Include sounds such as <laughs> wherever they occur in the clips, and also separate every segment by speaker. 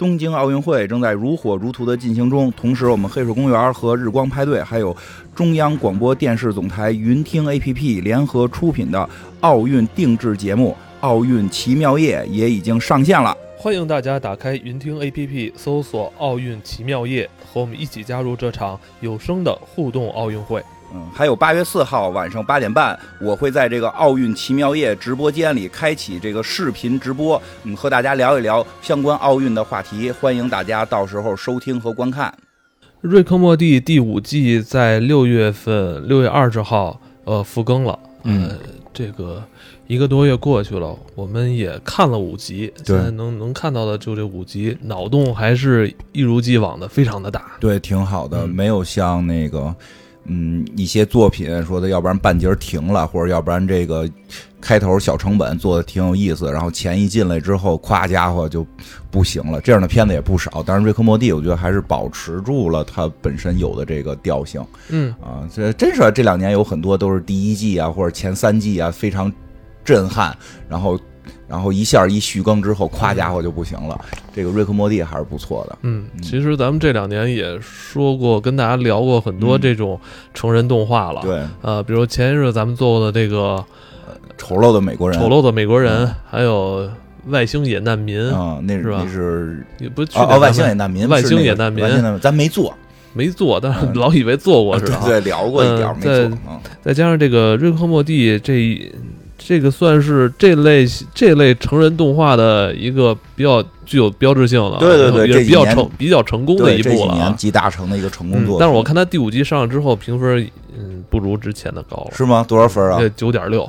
Speaker 1: 东京奥运会正在如火如荼的进行中，同时我们黑水公园和日光派对，还有中央广播电视总台云听 APP 联合出品的奥运定制节目《奥运奇妙夜》也已经上线了。
Speaker 2: 欢迎大家打开云听 APP，搜索“奥运奇妙夜”，和我们一起加入这场有声的互动奥运会。
Speaker 1: 嗯，还有八月四号晚上八点半，我会在这个奥运奇妙夜直播间里开启这个视频直播，嗯，和大家聊一聊相关奥运的话题，欢迎大家到时候收听和观看。
Speaker 2: 瑞克莫蒂第五季在六月份六月二十号呃复更了，
Speaker 1: 嗯，
Speaker 2: 这个一个多月过去了，我们也看了五集，现在能能看到的就这五集，脑洞还是一如既往的非常的大。
Speaker 1: 对，挺好的，
Speaker 2: 嗯。
Speaker 1: 没有像那个，嗯，一些作品说的，要不然半截停了，或者要不然这个开头小成本做的挺有意思，然后钱一进来之后，夸家伙就不行了。这样的片子也不少，但是瑞克莫蒂我觉得还是保持住了它本身有的这个调性
Speaker 2: 嗯，
Speaker 1: 啊。这真是这两年有很多都是第一季啊或者前三季啊非常震撼，然后。然后一下一续更之后，夸家伙就不行了。这个瑞克莫蒂还是不错的。
Speaker 2: 嗯，其实咱们这两年也说过，跟大家聊过很多这种成人动画了。，
Speaker 1: 嗯对，
Speaker 2: 呃，比如前一日咱们做过的这个
Speaker 1: 丑陋的美国人，
Speaker 2: 丑陋的美国人，
Speaker 1: 嗯。
Speaker 2: 还有外星野难民，
Speaker 1: 啊，那
Speaker 2: 是吧？
Speaker 1: 那是
Speaker 2: 也不是去
Speaker 1: 哦哦，外星野难民，
Speaker 2: 外星野难民。
Speaker 1: 咱没做，
Speaker 2: 没做，但是
Speaker 1: 嗯。
Speaker 2: 老以为做过似的啊。
Speaker 1: 对对，聊过一点儿，
Speaker 2: 嗯
Speaker 1: 没做，
Speaker 2: 在
Speaker 1: 嗯，
Speaker 2: 再加上这个瑞克莫蒂这这个算是这类这类成人动画的一个比较具有标志性的，
Speaker 1: 对对对
Speaker 2: 也比较成比较成功的一部了
Speaker 1: 集大成的一个成功
Speaker 2: 嗯
Speaker 1: 作品，
Speaker 2: 但是我看他第五集上了之后，评分嗯不如之前的高了，
Speaker 1: 是吗？多少分啊？
Speaker 2: 九点六。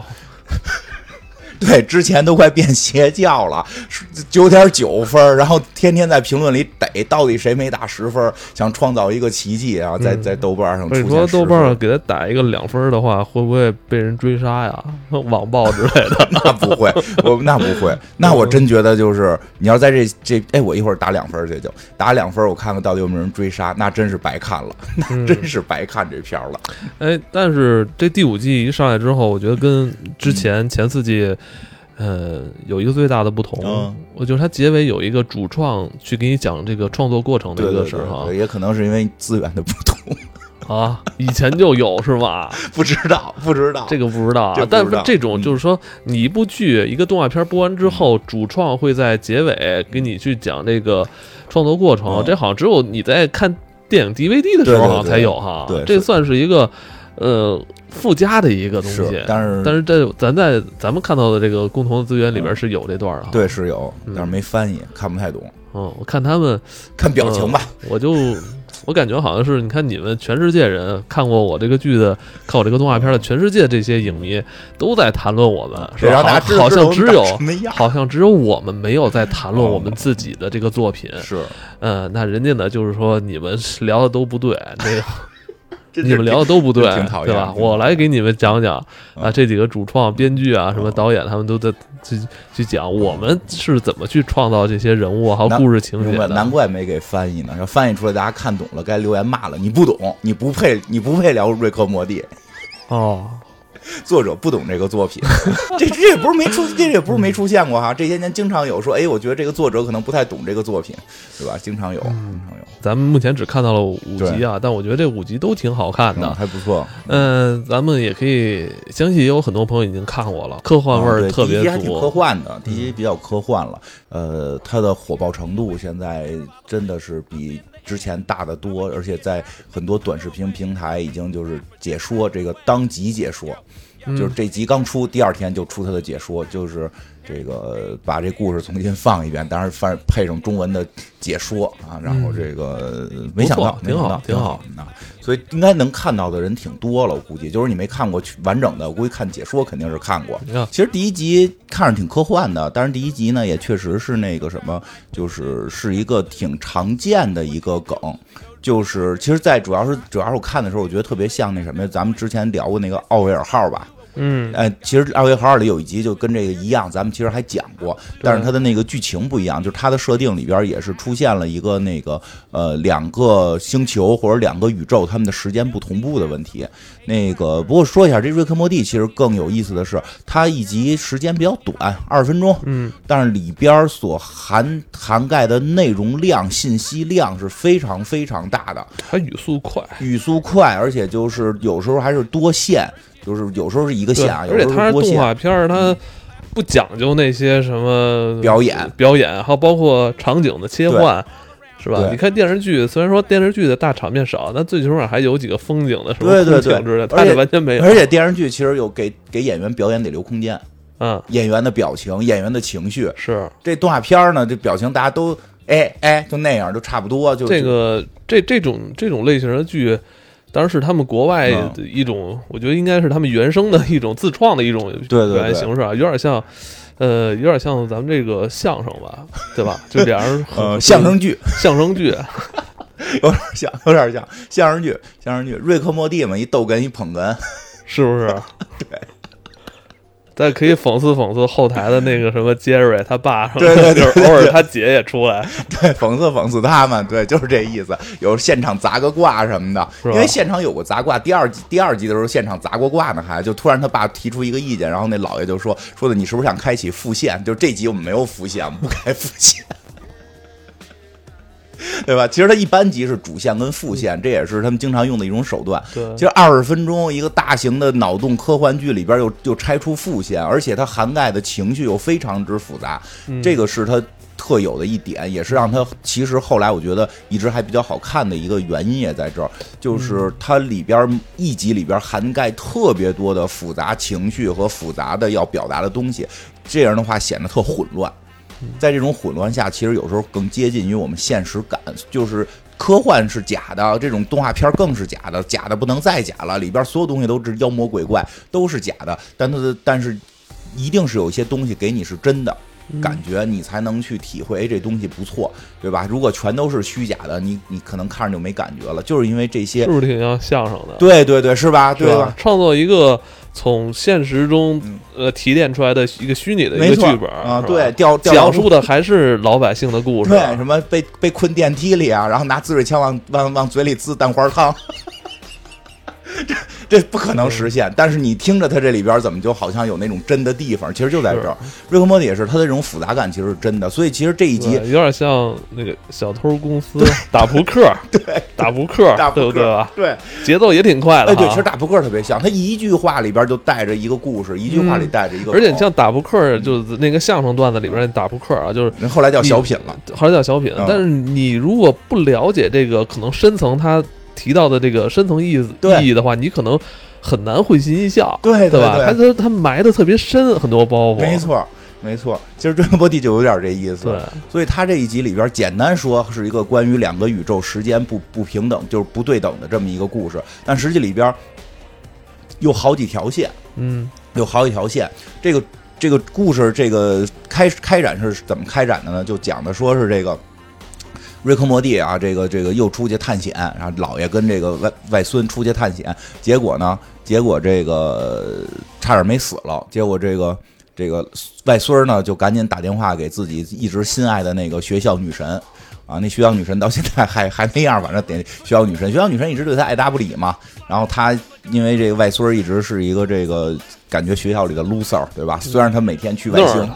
Speaker 1: 对，之前都快变邪教了，九点九分，然后天天在评论里逮到底谁没打十分，想创造一个奇迹啊，在
Speaker 2: 嗯
Speaker 1: 在豆瓣上出现
Speaker 2: 所以说豆瓣上给他打一个两分的话，会不会被人追杀呀？<laughs> 网暴之类的？<laughs>
Speaker 1: 那不会，我那不会，那我真觉得就是你要在这这，哎，我一会儿打两分去就打两分，我看看到底有没有人追杀，那真是白看了，那
Speaker 2: 嗯
Speaker 1: 真是白看这片儿了。
Speaker 2: 哎，但是这第五季一上来之后，我觉得跟之前前四季，呃，有一个最大的不同，
Speaker 1: 嗯。
Speaker 2: 我觉得它结尾有一个主创去给你讲这个创作过程的一个事儿哈，
Speaker 1: 也可能是因为资源的不同，
Speaker 2: 啊，以前就有是吧？<laughs>
Speaker 1: 不知道不知道。
Speaker 2: 这个不知道啊但是这种
Speaker 1: 嗯
Speaker 2: 就是说，你一部剧一个动画片播完之后，主创会在结尾给你去讲这个创作过程，
Speaker 1: 嗯。
Speaker 2: 这好像只有你在看电影 DVD 的时候好像才有哈，
Speaker 1: 对是。
Speaker 2: 这算是一个呃附加的一个东西
Speaker 1: 是，，但是
Speaker 2: 但是这咱在咱们看到的这个共同的资源里边是有这段的哈。
Speaker 1: 对是有，
Speaker 2: 嗯
Speaker 1: 但是没翻译，看不太懂，
Speaker 2: 嗯，我看他们，
Speaker 1: 看表情吧。
Speaker 2: 我就我感觉好像是，你看你们全世界人看过我这个剧的，看我这个动画片的，全世界这些影迷都在谈论我们，是吧？好像只有好像只有我们没有在谈论
Speaker 1: 哦
Speaker 2: 我们自己的这个作品。
Speaker 1: 是，
Speaker 2: 嗯，那人家呢，就是说你们聊的都不对，这个
Speaker 1: 这
Speaker 2: 你们聊的都不对
Speaker 1: 挺讨，厌
Speaker 2: 对吧？我来给你们讲讲啊，
Speaker 1: 嗯
Speaker 2: 这几个主创、编剧啊，什么
Speaker 1: 嗯
Speaker 2: 导演，他们都在去去讲我们是怎么去创造这些人物还有故事情，节的。
Speaker 1: 难怪没给翻译呢。要翻译出来，大家看懂了，该留言骂了。你不懂，你不配，你不配聊瑞克莫蒂。
Speaker 2: 哦，<laughs>
Speaker 1: 作者不懂这个作品，这这也不是没出，这也不是没出现过哈。这些年经常有说，哎，我觉得这个作者可能不太懂这个作品，对吧？经常有，经常有，
Speaker 2: 咱们目前只看到了五集啊，但我觉得这五集都挺好看
Speaker 1: 嗯，
Speaker 2: 的。
Speaker 1: 还不错。
Speaker 2: 嗯，咱们也可以，相信也有很多朋友已经看过了，科幻味儿特别
Speaker 1: 第一还挺科。幻的，第一比较科幻了。呃，它的火爆程度现在真的是比之前大得多，而且在很多短视频平台已经就是解说这个当集解说，
Speaker 2: 嗯
Speaker 1: 就是这集刚出，第二天就出他的解说，就是这个把这故事重新放一遍，当然翻配上中文的解说啊，然后这个没想到，没想到
Speaker 2: 挺好
Speaker 1: 好。啊，所以应该能看到的人挺多了，我估计就是你没看过完整的，我估计看解说肯定是看过。其实第一集看着挺科幻的，但是第一集呢也确实是那个什么，就是是一个挺常见的一个梗。就是其实，在主要是主要是我看的时候，我觉得特别像那什么，咱们之前聊过那个奥维尔号吧，
Speaker 2: 嗯，
Speaker 1: 哎，其实《二维号二》里有一集就跟这个一样，咱们其实还讲过，但是它的那个剧情不一样，就是它的设定里边也是出现了一个那个呃两个星球或者两个宇宙，他们的时间不同步的问题。那个不过说一下，这瑞克莫蒂其实更有意思的是，它一集时间比较短，二十分钟，
Speaker 2: 嗯，
Speaker 1: 但是里边所含涵盖的内容量、信息量是非常非常大的，
Speaker 2: 它语速快，
Speaker 1: 语速快，而且就是有时候还是多线。就是有时候是一个线啊，
Speaker 2: 而且它
Speaker 1: 是
Speaker 2: 动画片儿，它不讲究那些什么
Speaker 1: 表演，
Speaker 2: 表演，还有包括场景的切换，是吧？你看电视剧，虽然说电视剧的大场面少，但最起码还有几个风景的什么
Speaker 1: 风景
Speaker 2: 之类的，它这完全没有。
Speaker 1: 而且电视剧其实有给给演员表演得留空间，
Speaker 2: 嗯，
Speaker 1: 演员的表情、演员的情绪
Speaker 2: 是。
Speaker 1: 这动画片儿呢，这表情大家都哎哎就那样，就差不多。就
Speaker 2: 这个这这种这种类型的剧。当然是他们国外的一种，我觉得应该是他们原生的一种自创的一种表演形式啊，有点像，呃，有点像咱们这个相声吧，对吧？<laughs> 就俩人，
Speaker 1: 呃，相声剧，
Speaker 2: 相声剧，<laughs>
Speaker 1: 有点像，有点像相声剧，相声剧，瑞克莫蒂嘛，一逗哏一捧哏，
Speaker 2: 是不是？<laughs>
Speaker 1: 对。
Speaker 2: 但可以讽刺讽刺后台的那个什么杰瑞他爸，
Speaker 1: 对对对，
Speaker 2: 偶尔他姐也出来，
Speaker 1: 对，讽刺讽刺他们，对，就是这意思。有现场砸个卦什么的，因为现场有过砸卦。第二第二集的时候，现场砸过卦呢，还就突然他爸提出一个意见，然后那老爷就说说的你是不是想开启复线？就这集我们没有复线，不开复线。<laughs> 对吧？其实它一般集是主线跟副线，这也是他们经常用的一种手段。
Speaker 2: 对，
Speaker 1: 其实二十分钟一个大型的脑洞科幻剧里边又又拆出副线，而且它涵盖的情绪又非常之复杂，这个是它特有的一点，也是让它其实后来我觉得一直还比较好看的一个原因也在这儿，就是它里边一集里边涵盖特别多的复杂情绪和复杂的要表达的东西，这样的话显得特混乱。在这种混乱下，其实有时候更接近于我们现实感，就是科幻是假的，这种动画片更是假的，假的不能再假了，里边所有东西都是妖魔鬼怪，都是假的。但它的但是一定是有一些东西给你是真的感觉，你才能去体会，哎，这东西不错，对吧？如果全都是虚假的，你你可能看着就没感觉了，就是因为这些，
Speaker 2: 是不是挺像相声的？
Speaker 1: 对对对，是吧？对
Speaker 2: 吧？创作一个。从现实中呃提炼出来的一个虚拟的一个剧本
Speaker 1: 啊，对，调
Speaker 2: 讲述的还是老百姓的故事，
Speaker 1: 对，什么被被困电梯里啊，然后拿滋水枪往往往嘴里滋蛋花汤。<laughs> 这这不可能实现，但是你听着，它这里边怎么就好像有那种真的地方？其实就在这儿。瑞克莫蒂也是，它的这种复杂感其实是真的。所以其实这一集
Speaker 2: 有点像那个小偷公司打扑克，
Speaker 1: 对，
Speaker 2: 打扑克，对不对吧？
Speaker 1: 对，
Speaker 2: 节奏也挺快的。
Speaker 1: 哎，对，其实打扑克特别像，它一句话里边就带着一个故事，一句话里带着一个。
Speaker 2: 而且像打扑克，就是那个相声段子里边那打扑克啊，就是
Speaker 1: 后来叫小品了，
Speaker 2: 后来叫小品。但是你如果不了解这个，可能深层它。提到的这个深层意思意义的话，你可能很难会心一笑，
Speaker 1: 对
Speaker 2: 对吧？他他他埋的特别深，很多包袱。
Speaker 1: 没错，没错。其实《追波地》就有点这意思。
Speaker 2: 对，
Speaker 1: 所以他这一集里边，简单说是一个关于两个宇宙时间不不平等，就是不对等的这么一个故事。但实际里边有好几条线，
Speaker 2: 嗯，
Speaker 1: 有好几条线。这个这个故事，这个开开展是怎么开展的呢？就讲的说是这个。瑞克莫蒂啊，这个这个又出去探险，然后姥爷跟这个外外孙出去探险，结果呢，结果这个差点没死了。结果这个这个外孙呢，就赶紧打电话给自己一直心爱的那个学校女神啊，那学校女神到现在还还那样，反正得学校女神，学校女神一直对他爱答不理嘛。然后他因为这个外孙一直是一个这个感觉学校里的 loser，对吧？虽然他每天去外星。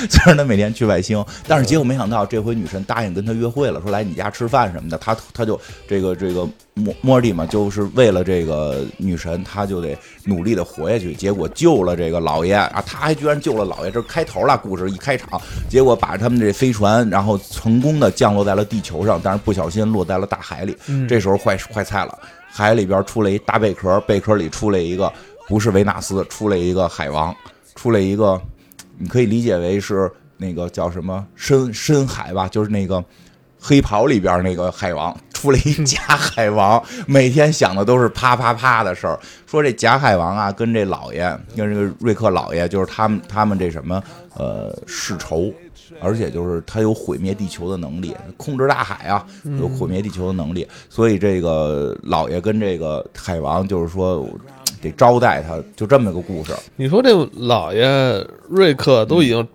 Speaker 1: <laughs> 虽然他每天去外星，但是结果没想到这回女神答应跟他约会了，说来你家吃饭什么的。他他就这个这个莫莫蒂嘛，就是为了这个女神，他就得努力的活下去。结果救了这个老爷啊，他还居然救了老爷。这开头了，故事一开场，结果把他们这飞船，然后成功的降落在了地球上，但是不小心落在了大海里。这时候坏坏菜了，海里边出来一大贝壳，贝壳里出来一个不是维纳斯，出来一个海王，出来一个。你可以理解为是那个叫什么深深海吧，就是那个黑袍里边那个海王出了一假海王，<laughs> 每天想的都是啪啪啪的事儿。说这假海王啊，跟这老爷，跟这个瑞克老爷，就是他们他们这什么呃世仇，而且就是他有毁灭地球的能力，控制大海啊，有毁灭地球的能力。所以这个老爷跟这个海王就是说。得招待他，就这么个故事。
Speaker 2: 你说这老爷瑞克都已经。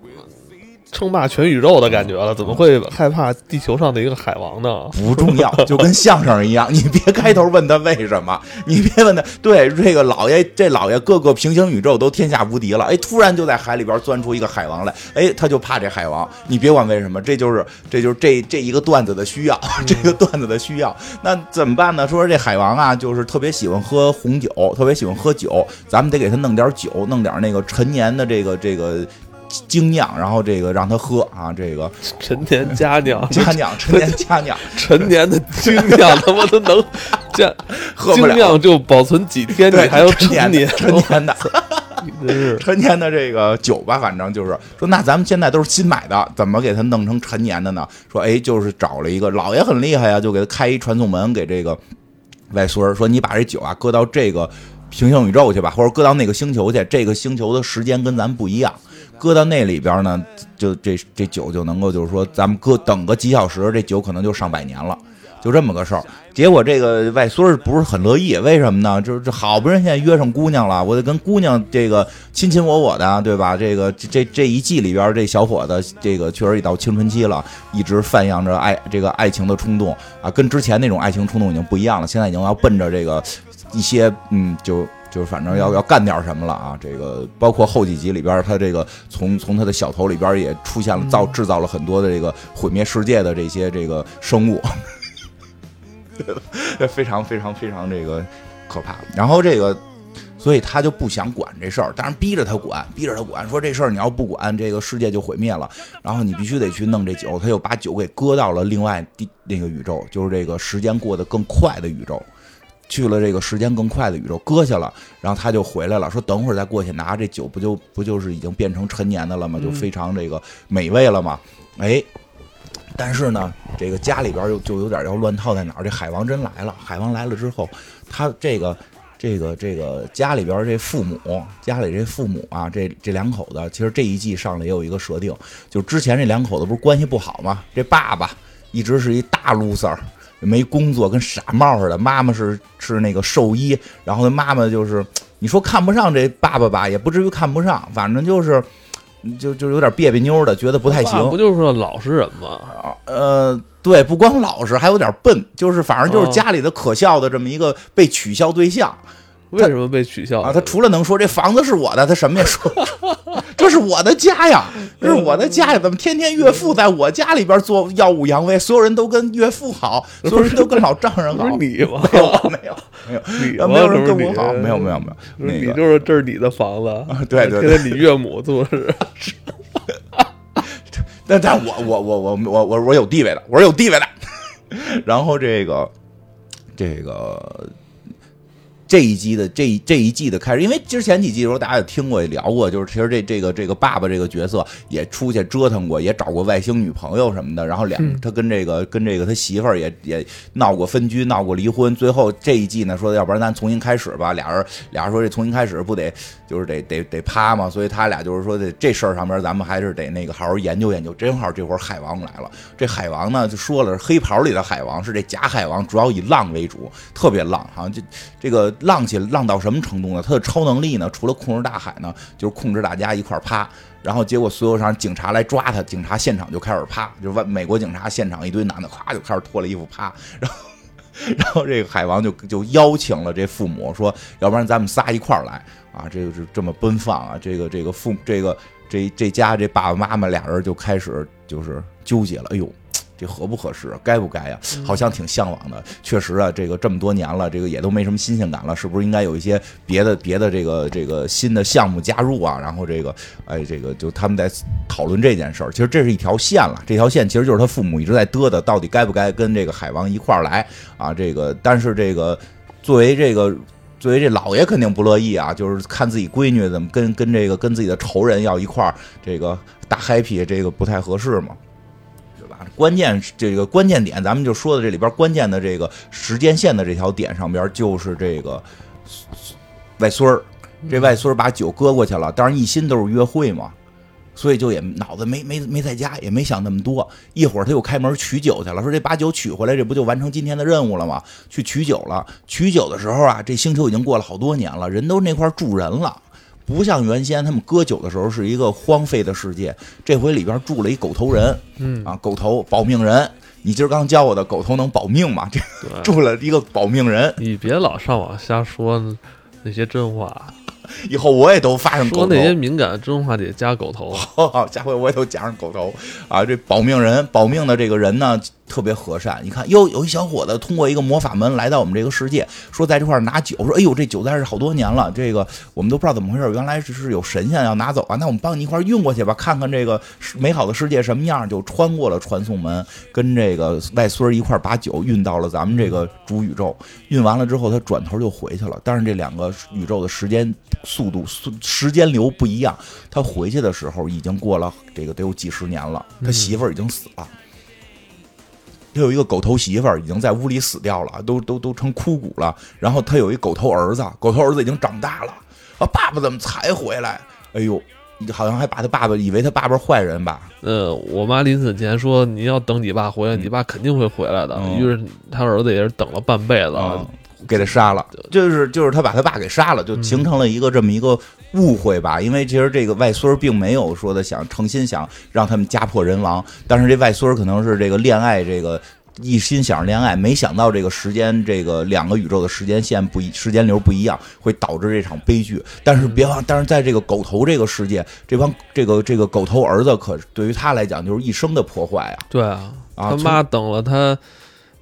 Speaker 2: 称霸全宇宙的感觉了，怎么会害怕地球上的一个海王呢？<laughs>
Speaker 1: 不重要，就跟相声一样，你别开头问他为什么，你别问他。对，这个老爷，这老爷各个平行宇宙都天下无敌了，哎，突然就在海里边钻出一个海王来，哎，他就怕这海王。你别管为什么，这就是，这就是这这一个段子的需要，这个段子的需要。那怎么办呢？说这海王啊，就是特别喜欢喝红酒，特别喜欢喝酒，咱们得给他弄点酒，弄点那个陈年的这个这个。精酿，然后这个让他喝啊，这个
Speaker 2: 陈年佳酿，
Speaker 1: 佳酿，<laughs> 陈年佳酿，
Speaker 2: 陈年的精酿，他妈都能这
Speaker 1: 喝
Speaker 2: 不了，精酿就保存几天，你还要
Speaker 1: 陈
Speaker 2: 年
Speaker 1: 陈年。的，<laughs> 陈年的这个酒吧，反正就是说，那咱们现在都是新买的，怎么给他弄成陈年的呢？说，哎，就是找了一个老爷很厉害呀，就给他开一传送门给这个外孙儿，说你把这酒啊搁到这个平行宇宙去吧，或者搁到那个星球去，这个星球的时间跟咱不一样。搁到那里边呢，就这这酒就能够，就是说，咱们搁等个几小时，这酒可能就上百年了，就这么个事儿。结果这个外孙儿不是很乐意，为什么呢？就是这好不容易现在约上姑娘了，我得跟姑娘这个亲亲我我的，对吧？这个这这一季里边，这小伙子这个确实已到青春期了，一直泛扬着爱这个爱情的冲动啊，跟之前那种爱情冲动已经不一样了，现在已经要奔着这个一些嗯就。就是反正要要干点什么了啊！这个包括后几集里边，他这个从从他的小头里边也出现了造制造了很多的这个毁灭世界的这些这个生物，<laughs> 非常非常非常这个可怕。然后这个，所以他就不想管这事儿，当然逼着他管，逼着他管，说这事儿你要不管，这个世界就毁灭了。然后你必须得去弄这酒，他又把酒给搁到了另外第那个宇宙，就是这个时间过得更快的宇宙。去了这个时间更快的宇宙，搁下了，然后他就回来了，说等会儿再过去拿这酒，不就不就是已经变成陈年的了吗？就非常这个美味了吗？哎，但是呢，这个家里边又就有点要乱套在哪儿？这海王真来了，海王来了之后，他这个这个这个家里边这父母，家里这父母啊，这这两口子，其实这一季上来也有一个设定，就之前这两口子不是关系不好吗？这爸爸一直是一大 loser。没工作，跟傻帽似的。妈妈是是那个兽医，然后他妈妈就是，你说看不上这爸爸吧，也不至于看不上，反正就是，就就有点别别扭的，觉得不太行。
Speaker 2: 不就是老实人吗？
Speaker 1: 呃，对，不光老实，还有点笨，就是反正就是家里的可笑的这么一个被取笑对象。
Speaker 2: 为什么被取笑
Speaker 1: 啊？他除了能说这房子是我的，他什么也说。<laughs> 这是我的家呀，这是我的家呀！怎么天天岳父在我家里边做耀武扬威，所有人都跟岳父好，所有人都跟老丈人好？
Speaker 2: 你吗？
Speaker 1: 没有没有没有，没有人跟我好，没有没有没有。
Speaker 2: 你就是这是你的房子，
Speaker 1: 对对，
Speaker 2: 天天你岳母做事。<laughs>
Speaker 1: 但但我我我我我我我有地位的，我是有地位的。<laughs> 然后这个这个。这一季的这这一季的开始，因为之前几季的时候大家也听过也聊过，就是其实这这个这个爸爸这个角色也出去折腾过，也找过外星女朋友什么的，然后两他跟这个跟这个他媳妇儿也也闹过分居，闹过离婚，最后这一季呢说要不然咱重新开始吧，俩人俩人说这重新开始不得就是得得得趴嘛，所以他俩就是说这这事儿上边咱们还是得那个好好研究研究。正好这会儿海王来了，这海王呢就说了，黑袍里的海王是这假海王，主要以浪为主，特别浪，好像这这个。浪起浪到什么程度呢？他的超能力呢？除了控制大海呢，就是控制大家一块趴。然后结果所有上警察来抓他，警察现场就开始趴，就是外美国警察现场一堆男的，咵就开始脱了衣服趴。然后，然后这个海王就就邀请了这父母说，要不然咱们仨一块儿来啊，这个是这么奔放啊。这个这个父这个这这家这爸爸妈妈俩人就开始就是纠结了。哎呦。这合不合适？该不该呀？好像挺向往的。确实啊，这个这么多年了，这个也都没什么新鲜感了，是不是应该有一些别的别的这个这个新的项目加入啊？然后这个，哎，这个就他们在讨论这件事儿。其实这是一条线了，这条线其实就是他父母一直在嘚的，到底该不该跟这个海王一块儿来啊？这个，但是这个作为这个作为这老爷肯定不乐意啊，就是看自己闺女怎么跟跟这个跟自己的仇人要一块儿这个大 happy，这个不太合适嘛。关键这个关键点，咱们就说的这里边关键的这个时间线的这条点上边，就是这个外孙儿，这外孙儿把酒搁过去了，当然一心都是约会嘛，所以就也脑子没没没在家，也没想那么多。一会儿他又开门取酒去了，说这把酒取回来，这不就完成今天的任务了吗？去取酒了。取酒的时候啊，这星球已经过了好多年了，人都那块住人了，不像原先他们割酒的时候是一个荒废的世界。这回里边住了一狗头人，
Speaker 2: 嗯
Speaker 1: 啊，狗头保命人。你今儿刚教我的狗头能保命吗？这 <laughs> 住了一个保命人。
Speaker 2: 你别老上网瞎说那些真话。<laughs>
Speaker 1: 以后我也都发上
Speaker 2: 说那些敏感的真话得加狗头，<laughs>
Speaker 1: 好，下回我也都加上狗头啊！这保命人保命的这个人呢？特别和善，你看，哟，有一小伙子通过一个魔法门来到我们这个世界，说在这块拿酒，说，哎呦，这酒在这好多年了，这个我们都不知道怎么回事，原来是是有神仙要拿走啊，那我们帮你一块运过去吧，看看这个美好的世界什么样，就穿过了传送门，跟这个外孙一块把酒运到了咱们这个主宇宙，运完了之后，他转头就回去了，但是这两个宇宙的时间速度速时间流不一样，他回去的时候已经过了这个得有几十年了，他媳妇儿已经死了。他有一个狗头媳妇儿，已经在屋里死掉了，都都都成枯骨了。然后他有一狗头儿子，狗头儿子已经长大了。啊，爸爸怎么才回来？哎呦，好像还把他爸爸以为他爸爸是坏人吧？
Speaker 2: 呃，我妈临死前说：“你要等你爸回来，你爸肯定会回来的。”于是他儿子也是等了半辈子，
Speaker 1: 给他杀了。就是就是他把他爸给杀了，就形成了一个这么一个误会吧。因为其实这个外孙并没有说的想诚心想让他们家破人亡，但是这外孙可能是这个恋爱这个。一心想着恋爱，没想到这个时间，这个两个宇宙的时间线不一，时间流不一样，会导致这场悲剧。但是别忘，但是在这个狗头这个世界，这帮这个这个狗头儿子，可对于他来讲就是一生的破坏啊！
Speaker 2: 对啊，他妈等了他，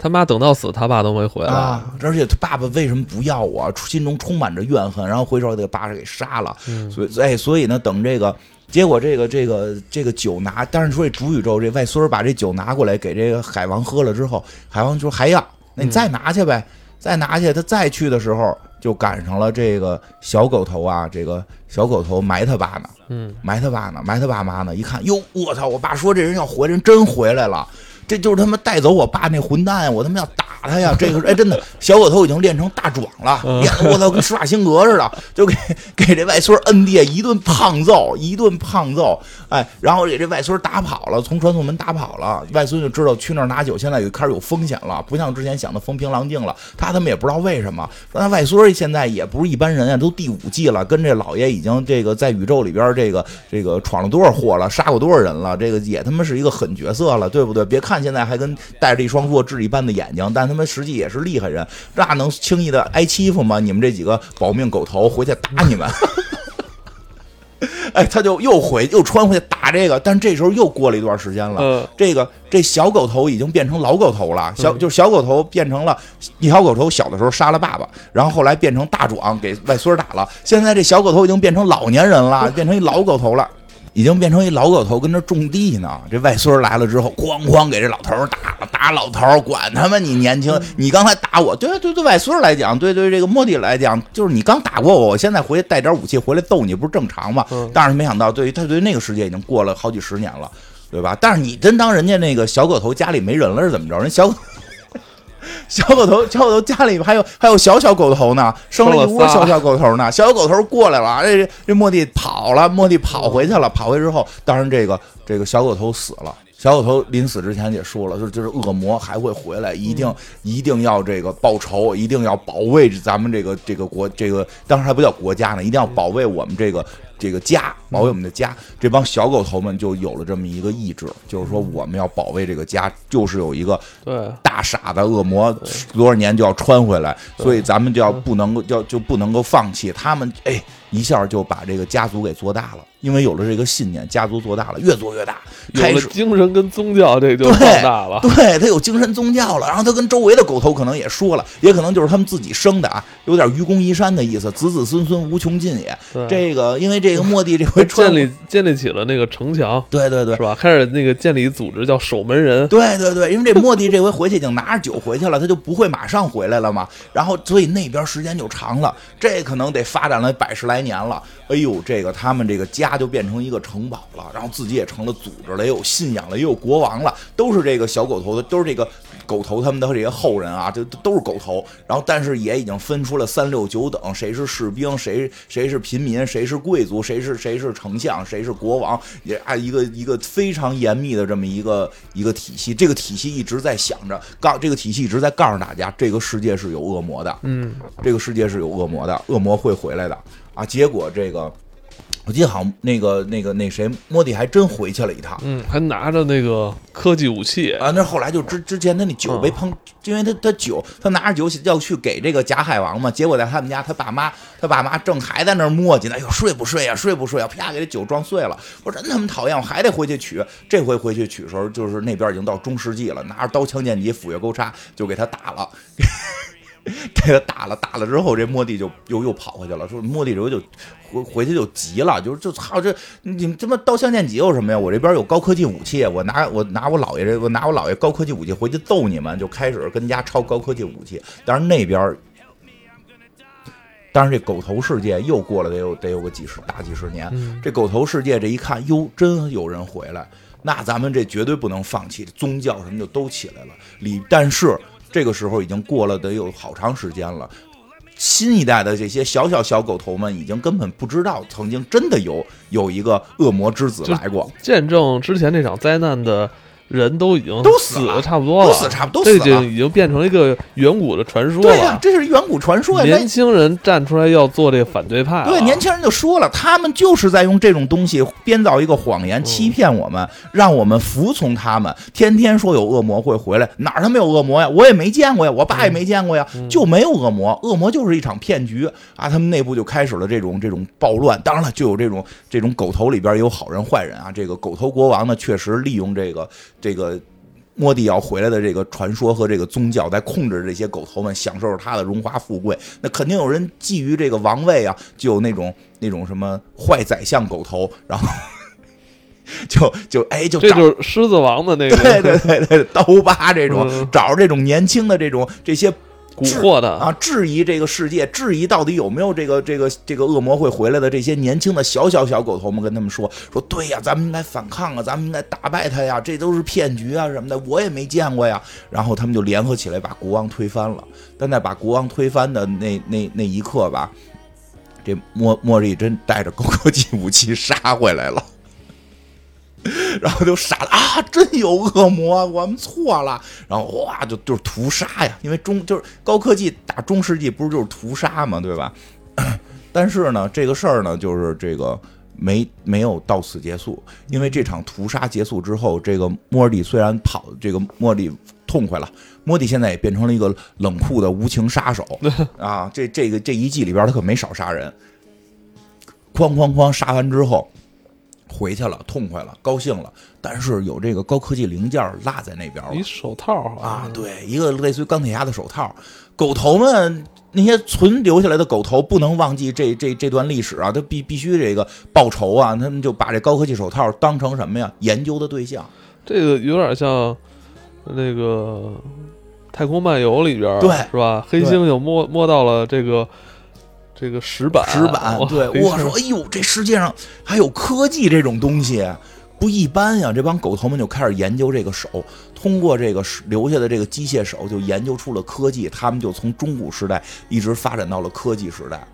Speaker 2: 他妈等到死，他爸都没回来。
Speaker 1: 而且他爸爸为什么不要我？心中充满着怨恨，然后回手给把他给杀了。所以，哎，所以呢，等这个。结果这个这个这个酒拿，但是说这主宇宙这外孙把这酒拿过来给这个海王喝了之后，海王说还要，那你再拿去呗，再拿去。他再去的时候就赶上了这个小狗头啊，这个小狗头埋他爸呢，
Speaker 2: 嗯，
Speaker 1: 埋他爸呢，埋他爸妈呢。一看，哟，我操！我爸说这人要回，人真回来了。这就是他妈带走我爸那混蛋呀！我他妈要打他呀！这个哎，真的，小狗头已经练成大壮了，我操，跟施瓦辛格似的，就给给这外孙摁地一顿胖揍，一顿胖揍，哎，然后给这外孙打跑了，从传送门打跑了。外孙就知道去那儿拿酒，现在有开始有风险了，不像之前想的风平浪静了。他他妈也不知道为什么，那外孙现在也不是一般人啊，都第五季了，跟这老爷已经这个在宇宙里边这个这个闯了多少祸了，杀过多少人了，这个也他妈是一个狠角色了，对不对？别看。看现在还跟带着一双弱智一般的眼睛，但他们实际也是厉害人，那能轻易的挨欺负吗？你们这几个保命狗头，回去打你们！<laughs> 哎，他就又回又穿回去打这个，但这时候又过了一段时间了。这个这小狗头已经变成老狗头了，小就是小狗头变成了一条狗头，小的时候杀了爸爸，然后后来变成大壮给外孙打了，现在这小狗头已经变成老年人了，变成一老狗头了。已经变成一老狗头跟那种地呢，这外孙来了之后，哐哐给这老头打打老头，管他妈你年轻，你刚才打我，对对对，外孙来讲，对对这个莫蒂来讲，就是你刚打过我，我现在回去带点武器回来揍你，不是正常吗？但是没想到，对于他对于那个世界已经过了好几十年了，对吧？但是你真当人家那个小狗头家里没人了是怎么着？人小。<laughs> 小狗头，小狗头家里还有还有小小狗头呢，生了一窝小小狗头呢。小小狗头过来了，这这莫蒂跑了，莫蒂跑回去了。跑回之后，当然这个这个小狗头死了。小狗头临死之前也说了，就是就是恶魔还会回来，一定一定要这个报仇，一定要保卫咱们这个这个国这个，当时还不叫国家呢，一定要保卫我们这个。这个家保卫我们的家，这帮小狗头们就有了这么一个意志，就是说我们要保卫这个家，就是有一个大傻子恶魔多少年就要穿回来，所以咱们就要不能够要就不能够放弃他们，哎，一下就把这个家族给做大了。因为有了这个信念，家族做大了，越做越大。
Speaker 2: 有了精神跟宗教，这就
Speaker 1: 做
Speaker 2: 大了。
Speaker 1: 对他有精神宗教了，然后他跟周围的狗头可能也说了，也可能就是他们自己生的啊，有点愚公移山的意思，子子孙孙无穷尽也。这个因为这个莫蒂这回 <laughs>
Speaker 2: 建立建立起了那个城墙，
Speaker 1: 对对对，
Speaker 2: 是吧？开始那个建立组织叫守门人。
Speaker 1: 对对对，因为这莫蒂这回回去已经拿着酒回去了，他就不会马上回来了嘛。然后所以那边时间就长了，这可能得发展了百十来年了。哎呦，这个他们这个家就变成一个城堡了，然后自己也成了组织了，也有信仰了，也有国王了，都是这个小狗头的，都是这个狗头他们的这些后人啊，这都是狗头。然后，但是也已经分出了三六九等，谁是士兵，谁谁是平民，谁是贵族，谁是谁是丞相，谁是国王，也啊一个一个非常严密的这么一个一个体系。这个体系一直在想着告，这个体系一直在告诉大家，这个世界是有恶魔的，
Speaker 2: 嗯，
Speaker 1: 这个世界是有恶魔的，恶魔会回来的啊。结果这个。我记得好像那个那个那谁莫蒂还真回去了一趟，
Speaker 2: 嗯，还拿着那个科技武器
Speaker 1: 啊。那后来就之之前他那酒被碰，因为他他酒他拿着酒要去给这个假海王嘛，结果在他们家他爸妈他爸妈正还在那儿磨叽呢，哎呦睡不睡呀睡不睡啊，啪给这酒撞碎了。我说真他妈讨厌，我还得回去取。这回回去取的时候，就是那边已经到中世纪了，拿着刀枪剑戟斧钺钩叉就给他打了。<laughs> 这个打了打了之后，这莫蒂就又又跑回去了。说莫蒂这回就回回去就急了，就是就操这你们这么刀枪剑戟有什么呀？我这边有高科技武器，我拿我拿我姥爷这我拿我姥爷高科技武器回去揍你们，就开始跟家抄高科技武器。但是那边，但是这狗头世界又过了得有得有个几十大几十年。这狗头世界这一看，哟，真有人回来，那咱们这绝对不能放弃，宗教什么就都起来了。里但是。这个时候已经过了得有好长时间了，新一代的这些小小小狗头们已经根本不知道曾经真的有有一个恶魔之子来过，
Speaker 2: 见证之前这场灾难的。人都已经
Speaker 1: 都死
Speaker 2: 的，差不多了，
Speaker 1: 都死差不多，这
Speaker 2: 已经已经变成了一个远古的传说了。
Speaker 1: 对呀，这是远古传说呀。
Speaker 2: 年轻人站出来要做这个反对派。
Speaker 1: 对，年轻人就说了，他们就是在用这种东西编造一个谎言，欺骗我们，让我们服从他们。天天说有恶魔会回来，哪儿他妈有恶魔呀？我也没见过呀，我爸也没见过呀，就没有恶魔。恶魔就是一场骗局啊！他们内部就开始了这种这种暴乱。当然了，就有这种这种狗头里边有好人坏人啊。这个狗头国王呢，确实利用这个这个。莫蒂要回来的这个传说和这个宗教在控制这些狗头们，享受着他的荣华富贵。那肯定有人觊觎这个王位啊，就有那种 <laughs> 那种什么坏宰相狗头，然后 <laughs> 就就哎就
Speaker 2: 这就是狮子王的那个
Speaker 1: 对对对对刀疤这种，找着这种年轻的这种这些。
Speaker 2: 蛊惑的
Speaker 1: 啊，质疑这个世界，质疑到底有没有这个这个这个恶魔会回来的这些年轻的小小小狗头们，跟他们说说，对呀，咱们应该反抗啊，咱们应该打败他呀，这都是骗局啊什么的，我也没见过呀。然后他们就联合起来把国王推翻了。但在把国王推翻的那那那一刻吧，这莫莫瑞真带着高科技武器杀回来了。<laughs> 然后就傻了啊！真有恶魔，我们错了。然后哇，就就是屠杀呀，因为中就是高科技打中世纪，不是就是屠杀嘛，对吧？<coughs> 但是呢，这个事儿呢，就是这个没没有到此结束，因为这场屠杀结束之后，这个莫蒂虽然跑，这个莫蒂痛快了，莫蒂现在也变成了一个冷酷的无情杀手 <laughs> 啊！这这个这一季里边他可没少杀人，哐哐哐杀完之后。回去了，痛快了，高兴了，但是有这个高科技零件落在那边了。
Speaker 2: 一手套
Speaker 1: 啊，对，一个类似于钢铁侠的手套。狗头们那些存留下来的狗头不能忘记这这这段历史啊，他必必须这个报仇啊，他们就把这高科技手套当成什么呀？研究的对象。
Speaker 2: 这个有点像那个《太空漫游》里边，
Speaker 1: 对，
Speaker 2: 是吧？黑猩猩摸摸到了这个。这个石板，
Speaker 1: 石板，对我说：“哎呦，这世界上还有科技这种东西，不一般呀！”这帮狗头们就开始研究这个手，通过这个留下的这个机械手，就研究出了科技。他们就从中古时代一直发展到了科技时代。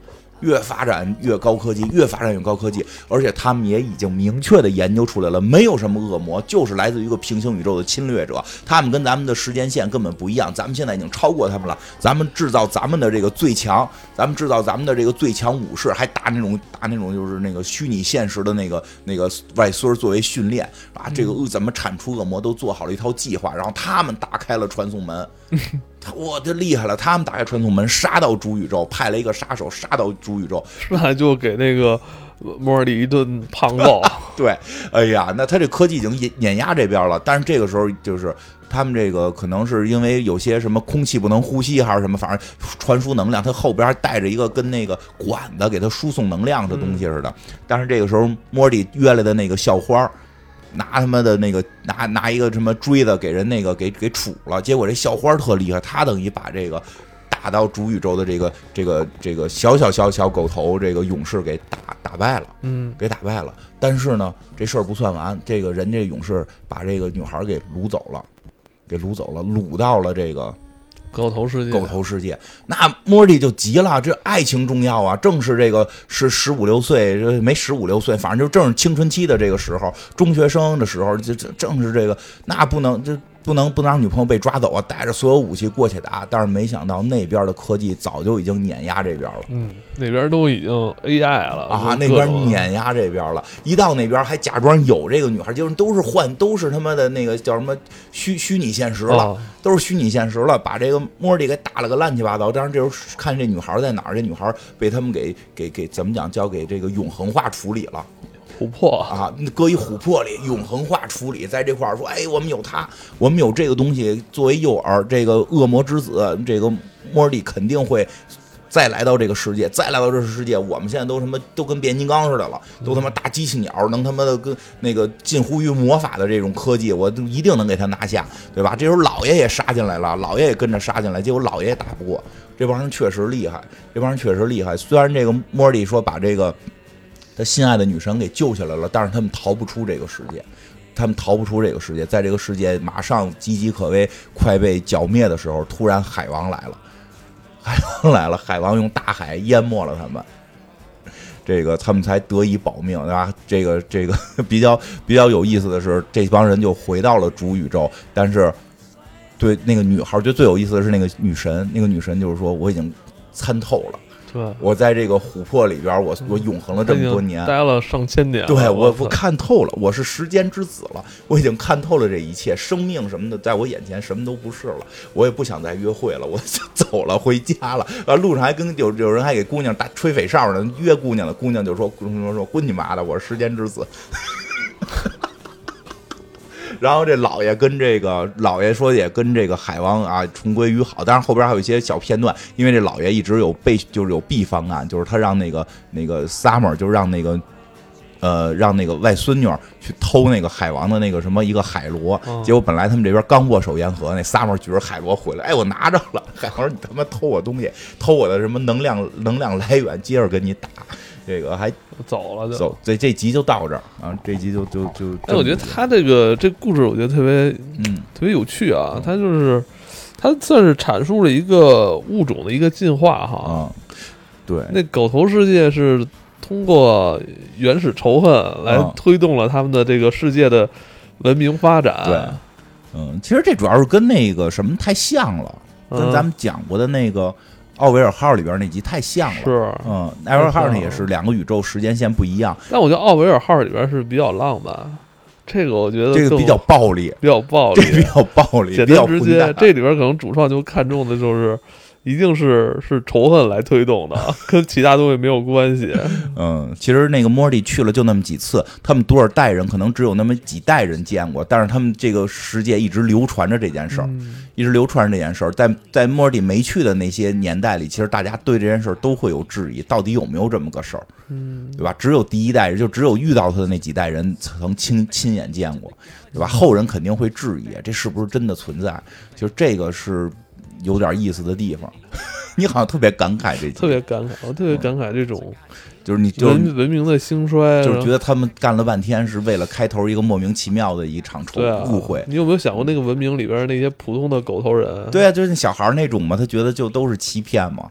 Speaker 1: 越发展越高科技，越发展越高科技，而且他们也已经明确的研究出来了，没有什么恶魔，就是来自于一个平行宇宙的侵略者。他们跟咱们的时间线根本不一样，咱们现在已经超过他们了。咱们制造咱们的这个最强，咱们制造咱们的这个最强武士，还打那种打那种就是那个虚拟现实的那个那个外孙作为训练啊，这个恶怎么产出恶魔都做好了一套计划，然后他们打开了传送门。我这厉害了！他们打开传送门，杀到主宇宙，派了一个杀手杀到主宇宙，
Speaker 2: 那就给那个莫尔里一顿胖揍。<laughs>
Speaker 1: 对，哎呀，那他这科技已经碾碾压这边了。但是这个时候，就是他们这个可能是因为有些什么空气不能呼吸，还是什么，反正传输能量，他后边还带着一个跟那个管子给他输送能量的东西似的。但是这个时候，莫尔里约来的那个校花。拿他妈的那个拿拿一个什么锥子给人那个给给杵了，结果这校花特厉害，她等于把这个打到主宇宙的这个这个这个小小小小狗头这个勇士给打打败了，
Speaker 2: 嗯，
Speaker 1: 给打败了。但是呢，这事儿不算完，这个人这勇士把这个女孩给掳走了，给掳走了，掳到了这个。
Speaker 2: 狗头世界，
Speaker 1: 狗头世界，那莫莉就急了，这爱情重要啊！正是这个是十五六岁，没十五六岁，反正就正是青春期的这个时候，中学生的时候，就正正是这个，那不能就。不能不能让女朋友被抓走啊！带着所有武器过去打，但是没想到那边的科技早就已经碾压这边了。
Speaker 2: 嗯，那边都已经 AI 了
Speaker 1: 啊，那边碾压这边了。一到那边还假装有这个女孩，就是都是换，都是他妈的那个叫什么虚虚拟现实了，都是虚拟现实了，把这个莫蒂给打了个乱七八糟。但是这时候看这女孩在哪儿，这女孩被他们给给给怎么讲，交给这个永恒化处理了。
Speaker 2: 琥珀
Speaker 1: 啊，搁一琥珀里永恒化处理，在这块儿说，哎，我们有它，我们有这个东西作为诱饵，这个恶魔之子，这个莫尔蒂肯定会再来到这个世界，再来到这个世界，我们现在都什么都跟变形金刚似的了，都他妈大机器鸟，能他妈的跟那个近乎于魔法的这种科技，我一定能给他拿下，对吧？这时候老爷也杀进来了，老爷也跟着杀进来，结果老爷也打不过，这帮人确实厉害，这帮人确实厉害。虽然这个莫莉说把这个。他心爱的女神给救下来了，但是他们逃不出这个世界，他们逃不出这个世界，在这个世界马上岌岌可危、快被剿灭的时候，突然海王来了，海王来了，海王用大海淹没了他们，这个他们才得以保命，对吧？这个这个 <laughs> 比较比较有意思的是，这帮人就回到了主宇宙，但是对那个女孩，就最有意思的是那个女神，那个女神就是说我已经参透了。
Speaker 2: 对，
Speaker 1: 我在这个琥珀里边，我我永恒了这么多年，
Speaker 2: 待了上千年。
Speaker 1: 对我，我看透了，我是时间之子了，我已经看透了这一切，生命什么的，在我眼前什么都不是了。我也不想再约会了，我走了，回家了。啊，路上还跟有有人还给姑娘打吹匪哨呢，约姑娘了，姑娘就说说说滚你妈的，我是时间之子。然后这老爷跟这个老爷说也跟这个海王啊重归于好，但是后边还有一些小片段，因为这老爷一直有备就是有 B 方案，就是他让那个那个 Summer 就让那个呃让那个外孙女去偷那个海王的那个什么一个海螺，结果本来他们这边刚握手言和，那 Summer 举着海螺回来，哎我拿着了，<laughs> 海王说你他妈偷我东西，偷我的什么能量能量来源，接着跟你打。这个还
Speaker 2: 走了，就
Speaker 1: 走，这这集就到这儿啊，这集就就就。
Speaker 2: 哎，我觉得他这个这故事，我觉得特别，嗯，特别有趣啊。他就是，他算是阐述了一个物种的一个进化哈。
Speaker 1: 对，
Speaker 2: 那狗头世界是通过原始仇恨来推动了他们的这个世界的文明发展。
Speaker 1: 对，嗯，其实这主要是跟那个什么太像了，跟咱们讲过的那个。奥维尔号里边那集太像了，
Speaker 2: 是，
Speaker 1: 嗯，奥维尔号那也是两个宇宙时间线不一样。
Speaker 2: 但我觉得奥维尔号里边是比较浪漫，这个我觉得
Speaker 1: 这个比较暴力，
Speaker 2: 比较暴力，
Speaker 1: 比较暴力，
Speaker 2: 简单直接。这里边可能主创就看中的就是。一定是是仇恨来推动的，跟其他东西没有关系。<laughs>
Speaker 1: 嗯，其实那个莫蒂去了就那么几次，他们多少代人可能只有那么几代人见过，但是他们这个世界一直流传着这件事儿，一直流传着这件事儿。在在莫蒂没去的那些年代里，其实大家对这件事儿都会有质疑，到底有没有这么个事儿，
Speaker 2: 嗯，
Speaker 1: 对吧？只有第一代人，就只有遇到他的那几代人曾亲亲眼见过，对吧？后人肯定会质疑，这是不是真的存在？就这个是。有点意思的地方，你好像特别感慨这，
Speaker 2: 特别感慨，我特别感慨这种，
Speaker 1: 就是你
Speaker 2: 文文明的兴衰，
Speaker 1: 就是觉得他们干了半天是为了开头一个莫名其妙的一场误会。
Speaker 2: 你有没有想过那个文明里边那些普通的狗头人？
Speaker 1: 对啊，就是那小孩那种嘛，他觉得就都是欺骗嘛。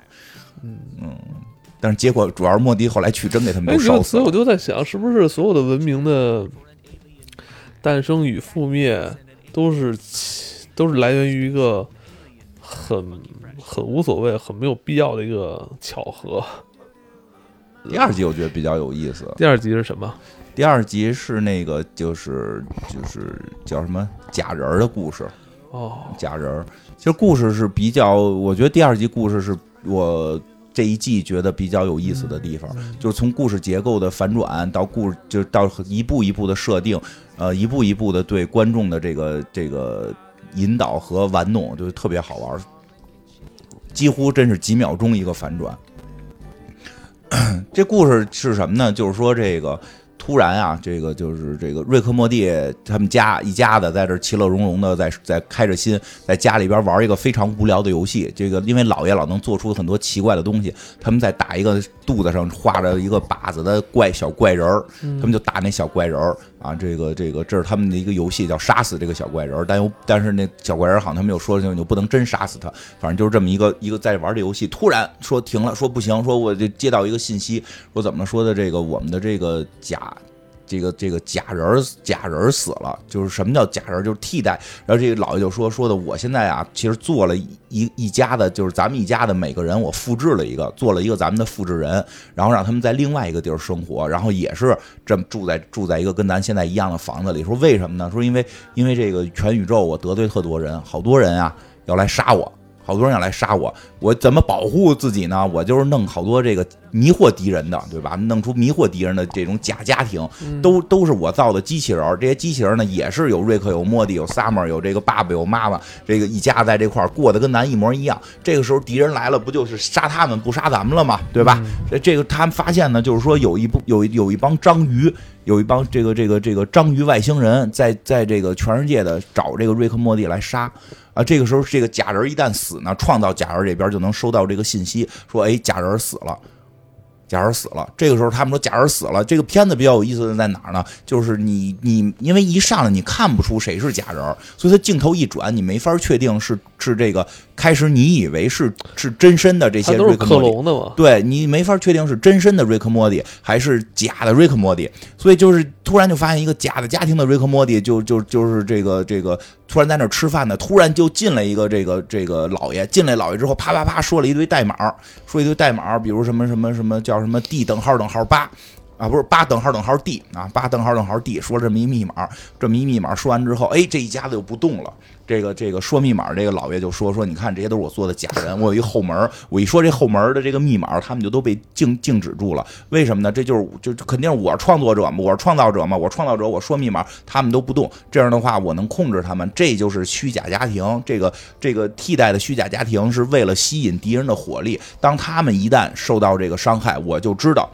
Speaker 1: 嗯嗯，但是结果主要是莫迪后来去真给他们都烧死。
Speaker 2: 所以我就在想，是不是所有的文明的诞生与覆灭都是都是来源于一个。很很无所谓，很没有必要的一个巧合。
Speaker 1: 第二集我觉得比较有意思。
Speaker 2: 第二集是什么？
Speaker 1: 第二集是那个就是就是叫什么假人的故事。
Speaker 2: 哦，
Speaker 1: 假人。其实故事是比较，我觉得第二集故事是我这一季觉得比较有意思的地方，就是从故事结构的反转到故，就到一步一步的设定，呃，一步一步的对观众的这个这个。引导和玩弄就特别好玩，几乎真是几秒钟一个反转。这故事是什么呢？就是说这个突然啊，这个就是这个瑞克莫蒂他们家一家子在这其乐融融的在在开着心，在家里边玩一个非常无聊的游戏。这个因为老爷老能做出很多奇怪的东西，他们在打一个肚子上画着一个靶子的怪小怪人儿，他们就打那小怪人儿啊。这个这个这是他们的一个游戏，叫杀死这个小怪人。但又但是那小怪人好像他们又说就就不能真杀死他，反正就是这么一个一个在玩这游戏，突然说停了，说不行，说我就接到一个信息，说怎么说的这个我们的这个假。这个这个假人假人死了，就是什么叫假人？就是替代。然后这个老爷就说说的，我现在啊，其实做了一一家的，就是咱们一家的每个人，我复制了一个，做了一个咱们的复制人，然后让他们在另外一个地儿生活，然后也是这么住在住在一个跟咱现在一样的房子里。说为什么呢？说因为因为这个全宇宙我得罪特多人，好多人啊要来杀我。好多人要来杀我，我怎么保护自己呢？我就是弄好多这个迷惑敌人的，对吧？弄出迷惑敌人的这种假家庭，都都是我造的机器人。这些机器人呢，也是有瑞克、有莫蒂、有 summer、有这个爸爸、有妈妈，这个一家在这块儿过得跟咱一模一样。这个时候敌人来了，不就是杀他们不杀咱们了吗？对吧？这个他们发现呢，就是说有一部有有一帮章鱼，有一帮这个这个这个章鱼外星人在在这个全世界的找这个瑞克莫蒂来杀。啊，这个时候这个假人一旦死呢，创造假人这边就能收到这个信息，说，哎，假人死了。假人死了，这个时候他们说假人死了。这个片子比较有意思的在哪儿呢？就是你你因为一上来你看不出谁是假人，所以他镜头一转，你没法确定是是这个。开始你以为是是真身的这些瑞克莫蒂，对你没法确定是真身的瑞克莫蒂还是假的瑞克莫蒂，所以就是突然就发现一个假的家庭的瑞克莫蒂，就就就是这个这个突然在那吃饭呢，突然就进来一个这个这个老爷，进来老爷之后啪啪啪说了一堆代码，说一堆代码，比如什么什么什么叫什么 D 等号等号八。啊，不是八等号等号 D 啊，八等号等号 D 说这么一密码，这么一密码说完之后，哎，这一家子又不动了。这个这个说密码，这个老爷就说说，你看这些都是我做的假人，我有一后门，我一说这后门的这个密码，他们就都被静静止住了。为什么呢？这就是就肯定是我创作者嘛，我是创造者嘛，我创造者我说密码，他们都不动。这样的话，我能控制他们。这就是虚假家庭，这个这个替代的虚假家庭是为了吸引敌人的火力。当他们一旦受到这个伤害，我就知道。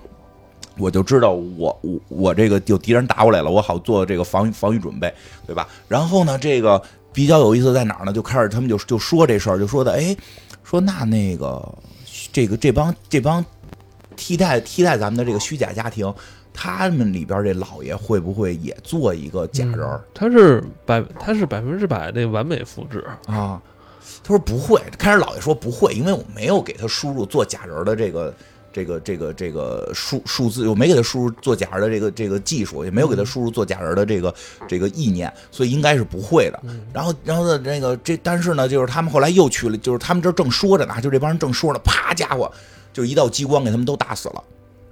Speaker 1: 我就知道我我我这个有敌人打过来了，我好做这个防防御准备，对吧？然后呢，这个比较有意思在哪儿呢？就开始他们就就说这事儿，就说的，哎，说那那个这个这帮这帮替代替代咱们的这个虚假家庭，他们里边这老爷会不会也做一个假人？
Speaker 2: 他是百他是百分之百的完美复制
Speaker 1: 啊？他说不会，开始老爷说不会，因为我没有给他输入做假人的这个。这个这个这个数数字，我没给他输入做假人的这个这个技术，也没有给他输入做假人的这个这个意念，所以应该是不会的。然后，然后呢，那个这，但是呢，就是他们后来又去了，就是他们这正说着呢，就这帮人正说着，啪家伙，就一道激光给他们都打死了。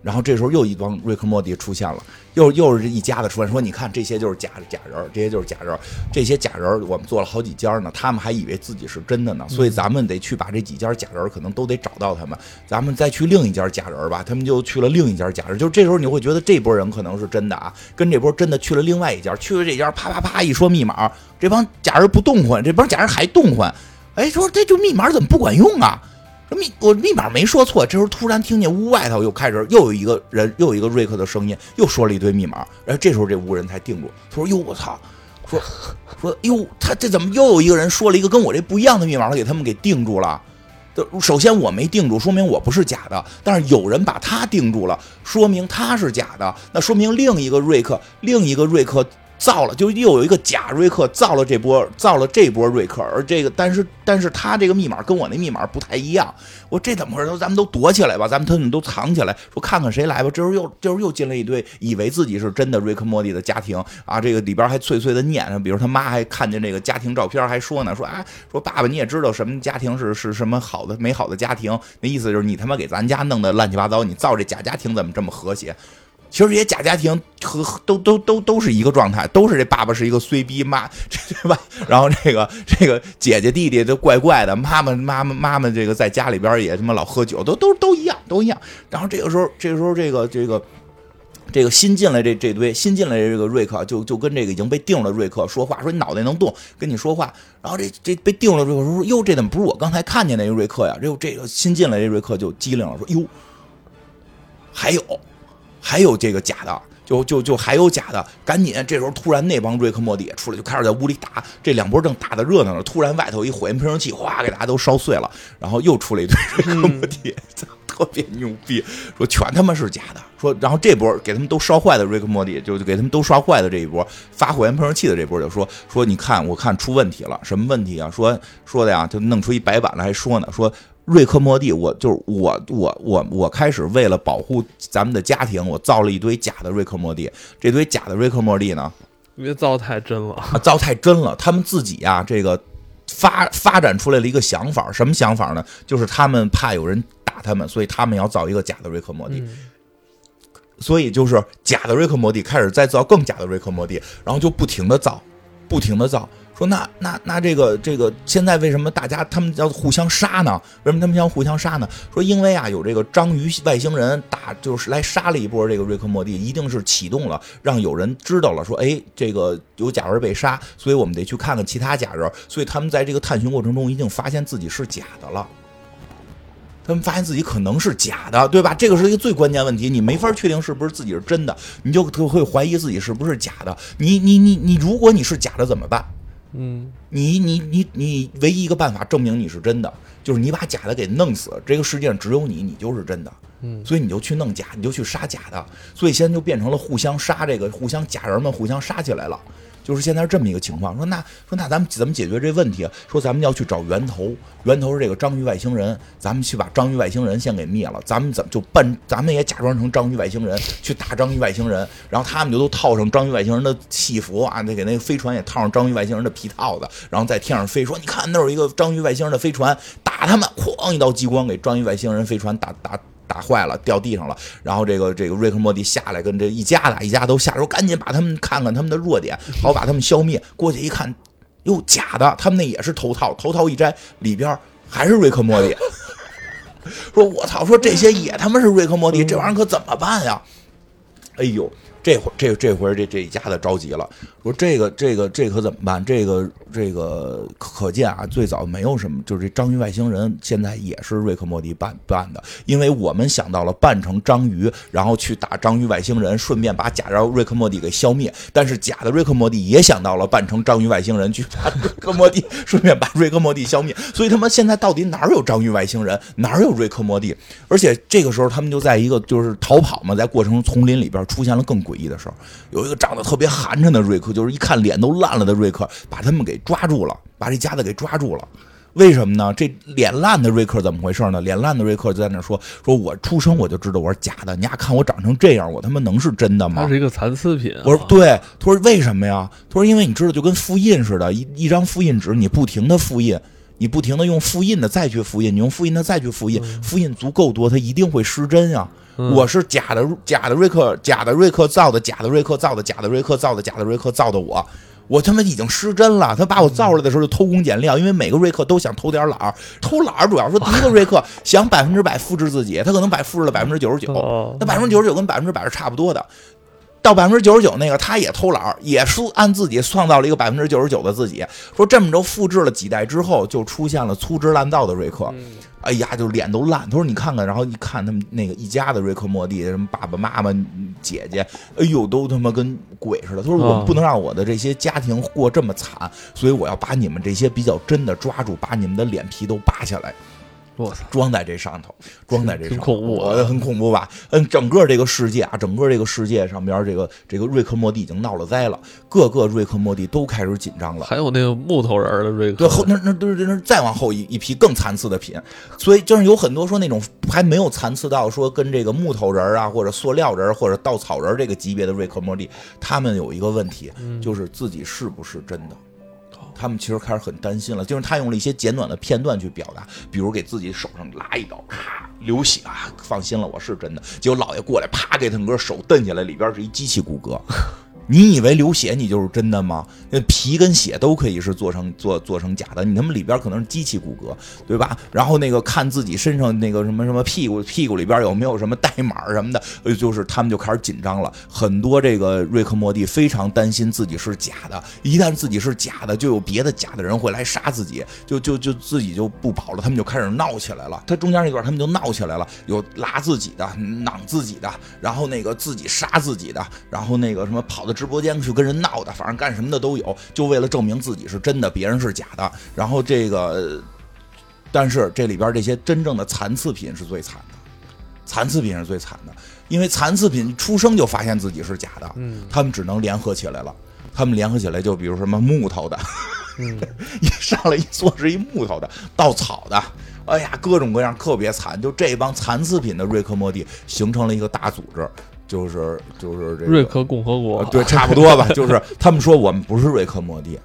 Speaker 1: 然后这时候又一帮瑞克莫蒂出现了，又又是一家子出现，说你看这些就是假假人，这些就是假人，这些假人我们做了好几家呢，他们还以为自己是真的呢，所以咱们得去把这几家假人可能都得找到他们，咱们再去另一家假人吧，他们就去了另一家假人，就这时候你会觉得这波人可能是真的啊，跟这波真的去了另外一家，去了这家啪啪啪一说密码，这帮假人不动换，这帮假人还动换，哎，说这就密码怎么不管用啊？密我密码没说错，这时候突然听见屋外头又开始又有一个人，又有一个瑞克的声音，又说了一堆密码。然后这时候这屋人才定住，他说：“哟，我操！说说哟，他这怎么又有一个人说了一个跟我这不一样的密码，给他们给定住了？首先我没定住，说明我不是假的。但是有人把他定住了，说明他是假的。那说明另一个瑞克，另一个瑞克。”造了，就又有一个假瑞克造了这波，造了这波瑞克，而这个，但是，但是他这个密码跟我那密码不太一样。我这怎么回事？咱们都躲起来吧，咱们他们都藏起来，说看看谁来吧。这时候又，这时候又进了一堆以为自己是真的瑞克莫蒂的家庭啊，这个里边还脆脆的念，比如他妈还看见这个家庭照片，还说呢，说啊，说爸爸你也知道什么家庭是是什么好的美好的家庭，那意思就是你他妈给咱家弄得乱七八糟，你造这假家庭怎么这么和谐？其实这些假家庭和都都都都是一个状态，都是这爸爸是一个衰逼妈，<laughs> 这对吧？然后这个这个姐姐弟弟都怪怪的，妈妈妈妈妈妈这个在家里边也他妈老喝酒，都都都一样，都一样。然后这个时候，这个时候这个这个这个新进来这这堆新进来这个瑞克就就跟这个已经被定了瑞克说话，说你脑袋能动，跟你说话。然后这这被定了瑞克说，哟，这怎么不是我刚才看见那个瑞克呀？这这个新进来这瑞克就机灵了，说哟，还有。还有这个假的，就就就还有假的，赶紧！这时候突然那帮瑞克莫蒂也出来，就开始在屋里打。这两波正打的热闹呢，突然外头一火焰喷射器，哗，给大家都烧碎了。然后又出来一堆瑞克莫蒂，特别牛逼，说全他妈是假的。说，然后这波给他们都烧坏的瑞克莫蒂，就给他们都烧坏的这一波发火焰喷射器的这波，就说说你看，我看出问题了，什么问题啊？说说的呀，就弄出一白板来，还说呢，说。瑞克莫蒂，我就是我，我我我开始为了保护咱们的家庭，我造了一堆假的瑞克莫蒂。这堆假的瑞克莫蒂呢，
Speaker 2: 因为造太真了，
Speaker 1: 造太真了。他们自己啊，这个发发展出来了一个想法，什么想法呢？就是他们怕有人打他们，所以他们要造一个假的瑞克莫蒂。所以就是假的瑞克莫蒂开始再造更假的瑞克莫蒂，然后就不停的造，不停的造。说那那那这个这个现在为什么大家他们要互相杀呢？为什么他们要互相杀呢？说因为啊有这个章鱼外星人打就是来杀了一波这个瑞克莫蒂，一定是启动了让有人知道了说哎这个有假人被杀，所以我们得去看看其他假人。所以他们在这个探寻过程中一定发现自己是假的了，他们发现自己可能是假的，对吧？这个是一个最关键问题，你没法确定是不是自己是真的，你就会怀疑自己是不是假的。你你你你如果你是假的怎么办？
Speaker 2: 嗯，
Speaker 1: 你你你你唯一一个办法证明你是真的，就是你把假的给弄死。这个世界上只有你，你就是真的。
Speaker 2: 嗯，
Speaker 1: 所以你就去弄假，你就去杀假的。所以现在就变成了互相杀，这个互相假人们互相杀起来了。就是现在是这么一个情况，说那说那咱们怎么解决这问题？说咱们要去找源头，源头是这个章鱼外星人，咱们去把章鱼外星人先给灭了。咱们怎么就扮？咱们也假装成章鱼外星人去打章鱼外星人，然后他们就都套上章鱼外星人的戏服啊，得给那个飞船也套上章鱼外星人的皮套子，然后在天上飞。说你看那有一个章鱼外星人的飞船，打他们，哐一道激光给章鱼外星人飞船打打。打坏了，掉地上了。然后这个这个瑞克莫蒂下来，跟这一家子一家都下手赶紧把他们看看他们的弱点，好把他们消灭。过去一看，哟，假的，他们那也是头套，头套一摘，里边还是瑞克莫蒂。<laughs> 说我操，说这些也他妈是瑞克莫蒂，这玩意儿可怎么办呀？哎呦！这会这这回这这一家子着急了，说这个这个这可怎么办？这个这个可见啊，最早没有什么，就是这章鱼外星人现在也是瑞克莫蒂扮扮的，因为我们想到了扮成章鱼，然后去打章鱼外星人，顺便把假的瑞克莫蒂给消灭。但是假的瑞克莫蒂也想到了扮成章鱼外星人去把 <laughs> 瑞克莫蒂，顺便把瑞克莫蒂消灭。所以他们现在到底哪有章鱼外星人，哪有瑞克莫蒂？而且这个时候他们就在一个就是逃跑嘛，在过程丛林里边出现了更。诡异的时候，有一个长得特别寒碜的瑞克，就是一看脸都烂了的瑞克，把他们给抓住了，把这家子给抓住了。为什么呢？这脸烂的瑞克怎么回事呢？脸烂的瑞克就在那说：“说我出生我就知道我是假的，你丫看我长成这样，我他妈能是真的吗？”
Speaker 2: 他是一个残次品。
Speaker 1: 我说对，他说为什么呀？他说因为你知道，就跟复印似的，一一张复印纸，你不停的复印，你不停的用复印的再去复印，你用复印的再去复印，复印足够多，它一定会失真呀。我是假的，假的瑞克，假的瑞克造的，假的瑞克造的，假的瑞克造的，假的瑞克造的我，我他妈已经失真了。他把我造出来的时候就偷工减料，因为每个瑞克都想偷点懒儿，偷懒儿主要说第一个瑞克想百分之百复制自己，他可能百复制了百分之九十九，那百分之九十九跟百分之百是差不多的。到百分之九十九那个，他也偷懒儿，也是按自己创造了一个百分之九十九的自己。说这么着复制了几代之后，就出现了粗制滥造的瑞克。哎呀，就脸都烂。他说你看看，然后一看他们那个一家的瑞克莫蒂，什么爸爸妈妈、姐姐，哎呦，都他妈跟鬼似的。他说我不能让我的这些家庭过这么惨，所以我要把你们这些比较真的抓住，把你们的脸皮都扒下来。
Speaker 2: 我操！
Speaker 1: 装在这上头，装在这上，
Speaker 2: 很恐怖，
Speaker 1: 很恐怖吧？嗯，整个这个世界啊，整个这个世界上边，这个这个瑞克莫蒂已经闹了灾了，各个瑞克莫蒂都开始紧张了。
Speaker 2: 还有那个木头人的瑞克，
Speaker 1: 对后那那都是那再往后一一批更残次的品，所以就是有很多说那种还没有残次到说跟这个木头人啊，或者塑料人或者稻草人这个级别的瑞克莫蒂，他们有一个问题，就是自己是不是真的。他们其实开始很担心了，就是他用了一些简短的片段去表达，比如给自己手上拉一刀，咔流血啊，放心了，我是真的。结果老爷过来，啪给腾哥手蹬起来，里边是一机器骨骼。你以为流血你就是真的吗？那皮跟血都可以是做成做做成假的，你他妈里边可能是机器骨骼，对吧？然后那个看自己身上那个什么什么屁股屁股里边有没有什么代码什么的，就是他们就开始紧张了。很多这个瑞克莫蒂非常担心自己是假的，一旦自己是假的，就有别的假的人会来杀自己，就就就自己就不保了，他们就开始闹起来了。他中间那段他们就闹起来了，有拉自己的、攮自己的，然后那个自己杀自己的，然后那个什么跑的直播间去跟人闹的，反正干什么的都有，就为了证明自己是真的，别人是假的。然后这个，但是这里边这些真正的残次品是最惨的，残次品是最惨的，因为残次品出生就发现自己是假的，嗯，他们只能联合起来了，他们联合起来就比如什么木头的，
Speaker 2: 嗯，<laughs>
Speaker 1: 一上来一做是一木头的，稻草的，哎呀，各种各样特别惨，就这帮残次品的瑞克莫蒂形成了一个大组织。就是就是这个
Speaker 2: 瑞克共和国，
Speaker 1: 对，差不多吧。<laughs> 就是他们说我们不是瑞克莫蒂，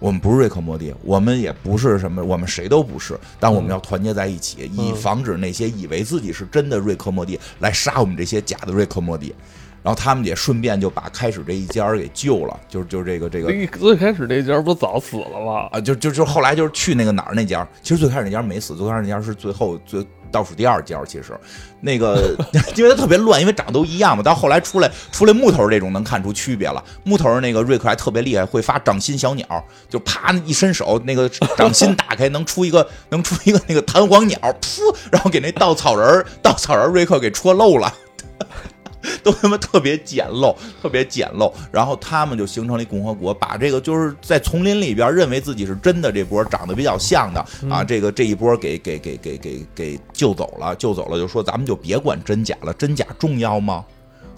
Speaker 1: 我们不是瑞克莫蒂，我们也不是什么，我们谁都不是。但我们要团结在一起，以防止那些以为自己是真的瑞克莫蒂来杀我们这些假的瑞克莫蒂。然后他们也顺便就把开始这一家给救了，就是就是这个这个。
Speaker 2: 最开始那家不早死了吗？
Speaker 1: 啊，就就就后来就是去那个哪儿那家，其实最开始那家没死，最开始那家是最后最。倒数第二家，其实那个因为它特别乱，因为长得都一样嘛。到后来出来出来木头这种能看出区别了。木头那个瑞克还特别厉害，会发掌心小鸟，就啪一伸手，那个掌心打开能出一个能出一个那个弹簧鸟，噗，然后给那稻草人稻草人瑞克给戳漏了。<laughs> 都他妈特别简陋，特别简陋，然后他们就形成了一共和国，把这个就是在丛林里边认为自己是真的这波长得比较像的啊，这个这一波给给给给给给救走了，救走了，就说咱们就别管真假了，真假重要吗？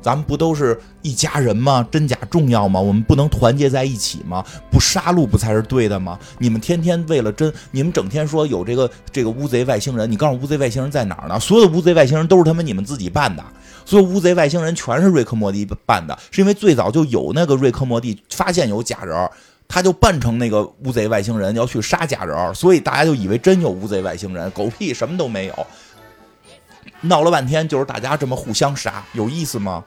Speaker 1: 咱们不都是一家人吗？真假重要吗？我们不能团结在一起吗？不杀戮不才是对的吗？你们天天为了真，你们整天说有这个这个乌贼外星人，你告诉乌贼外星人在哪儿呢？所有的乌贼外星人都是他们你们自己办的。所有乌贼外星人全是瑞克莫蒂扮的，是因为最早就有那个瑞克莫蒂发现有假人，他就扮成那个乌贼外星人要去杀假人，所以大家就以为真有乌贼外星人，狗屁什么都没有。闹了半天就是大家这么互相杀，有意思吗？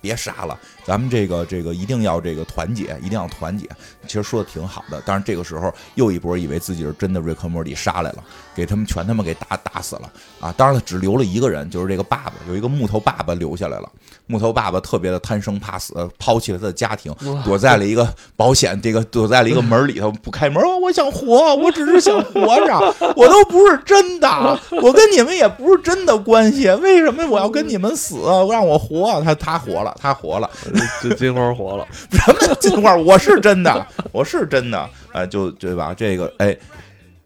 Speaker 1: 别杀了，咱们这个这个一定要这个团结，一定要团结。其实说的挺好的，但是这个时候又一波以为自己是真的瑞克莫蒂杀来了，给他们全他妈给打打死了啊！当然了，只留了一个人，就是这个爸爸，有一个木头爸爸留下来了。木头爸爸特别的贪生怕死，抛弃了他的家庭，躲在了一个保险这个躲在了一个门里头不开门。我想活，我只是想活着，我都不是真的，我跟你们也不是真的关系，为什么我要跟你们死？让我活，他他活了，他活了，
Speaker 2: 这金花活了，<laughs>
Speaker 1: 什么金花？我是真的，我是真的，哎，就对吧？这个哎。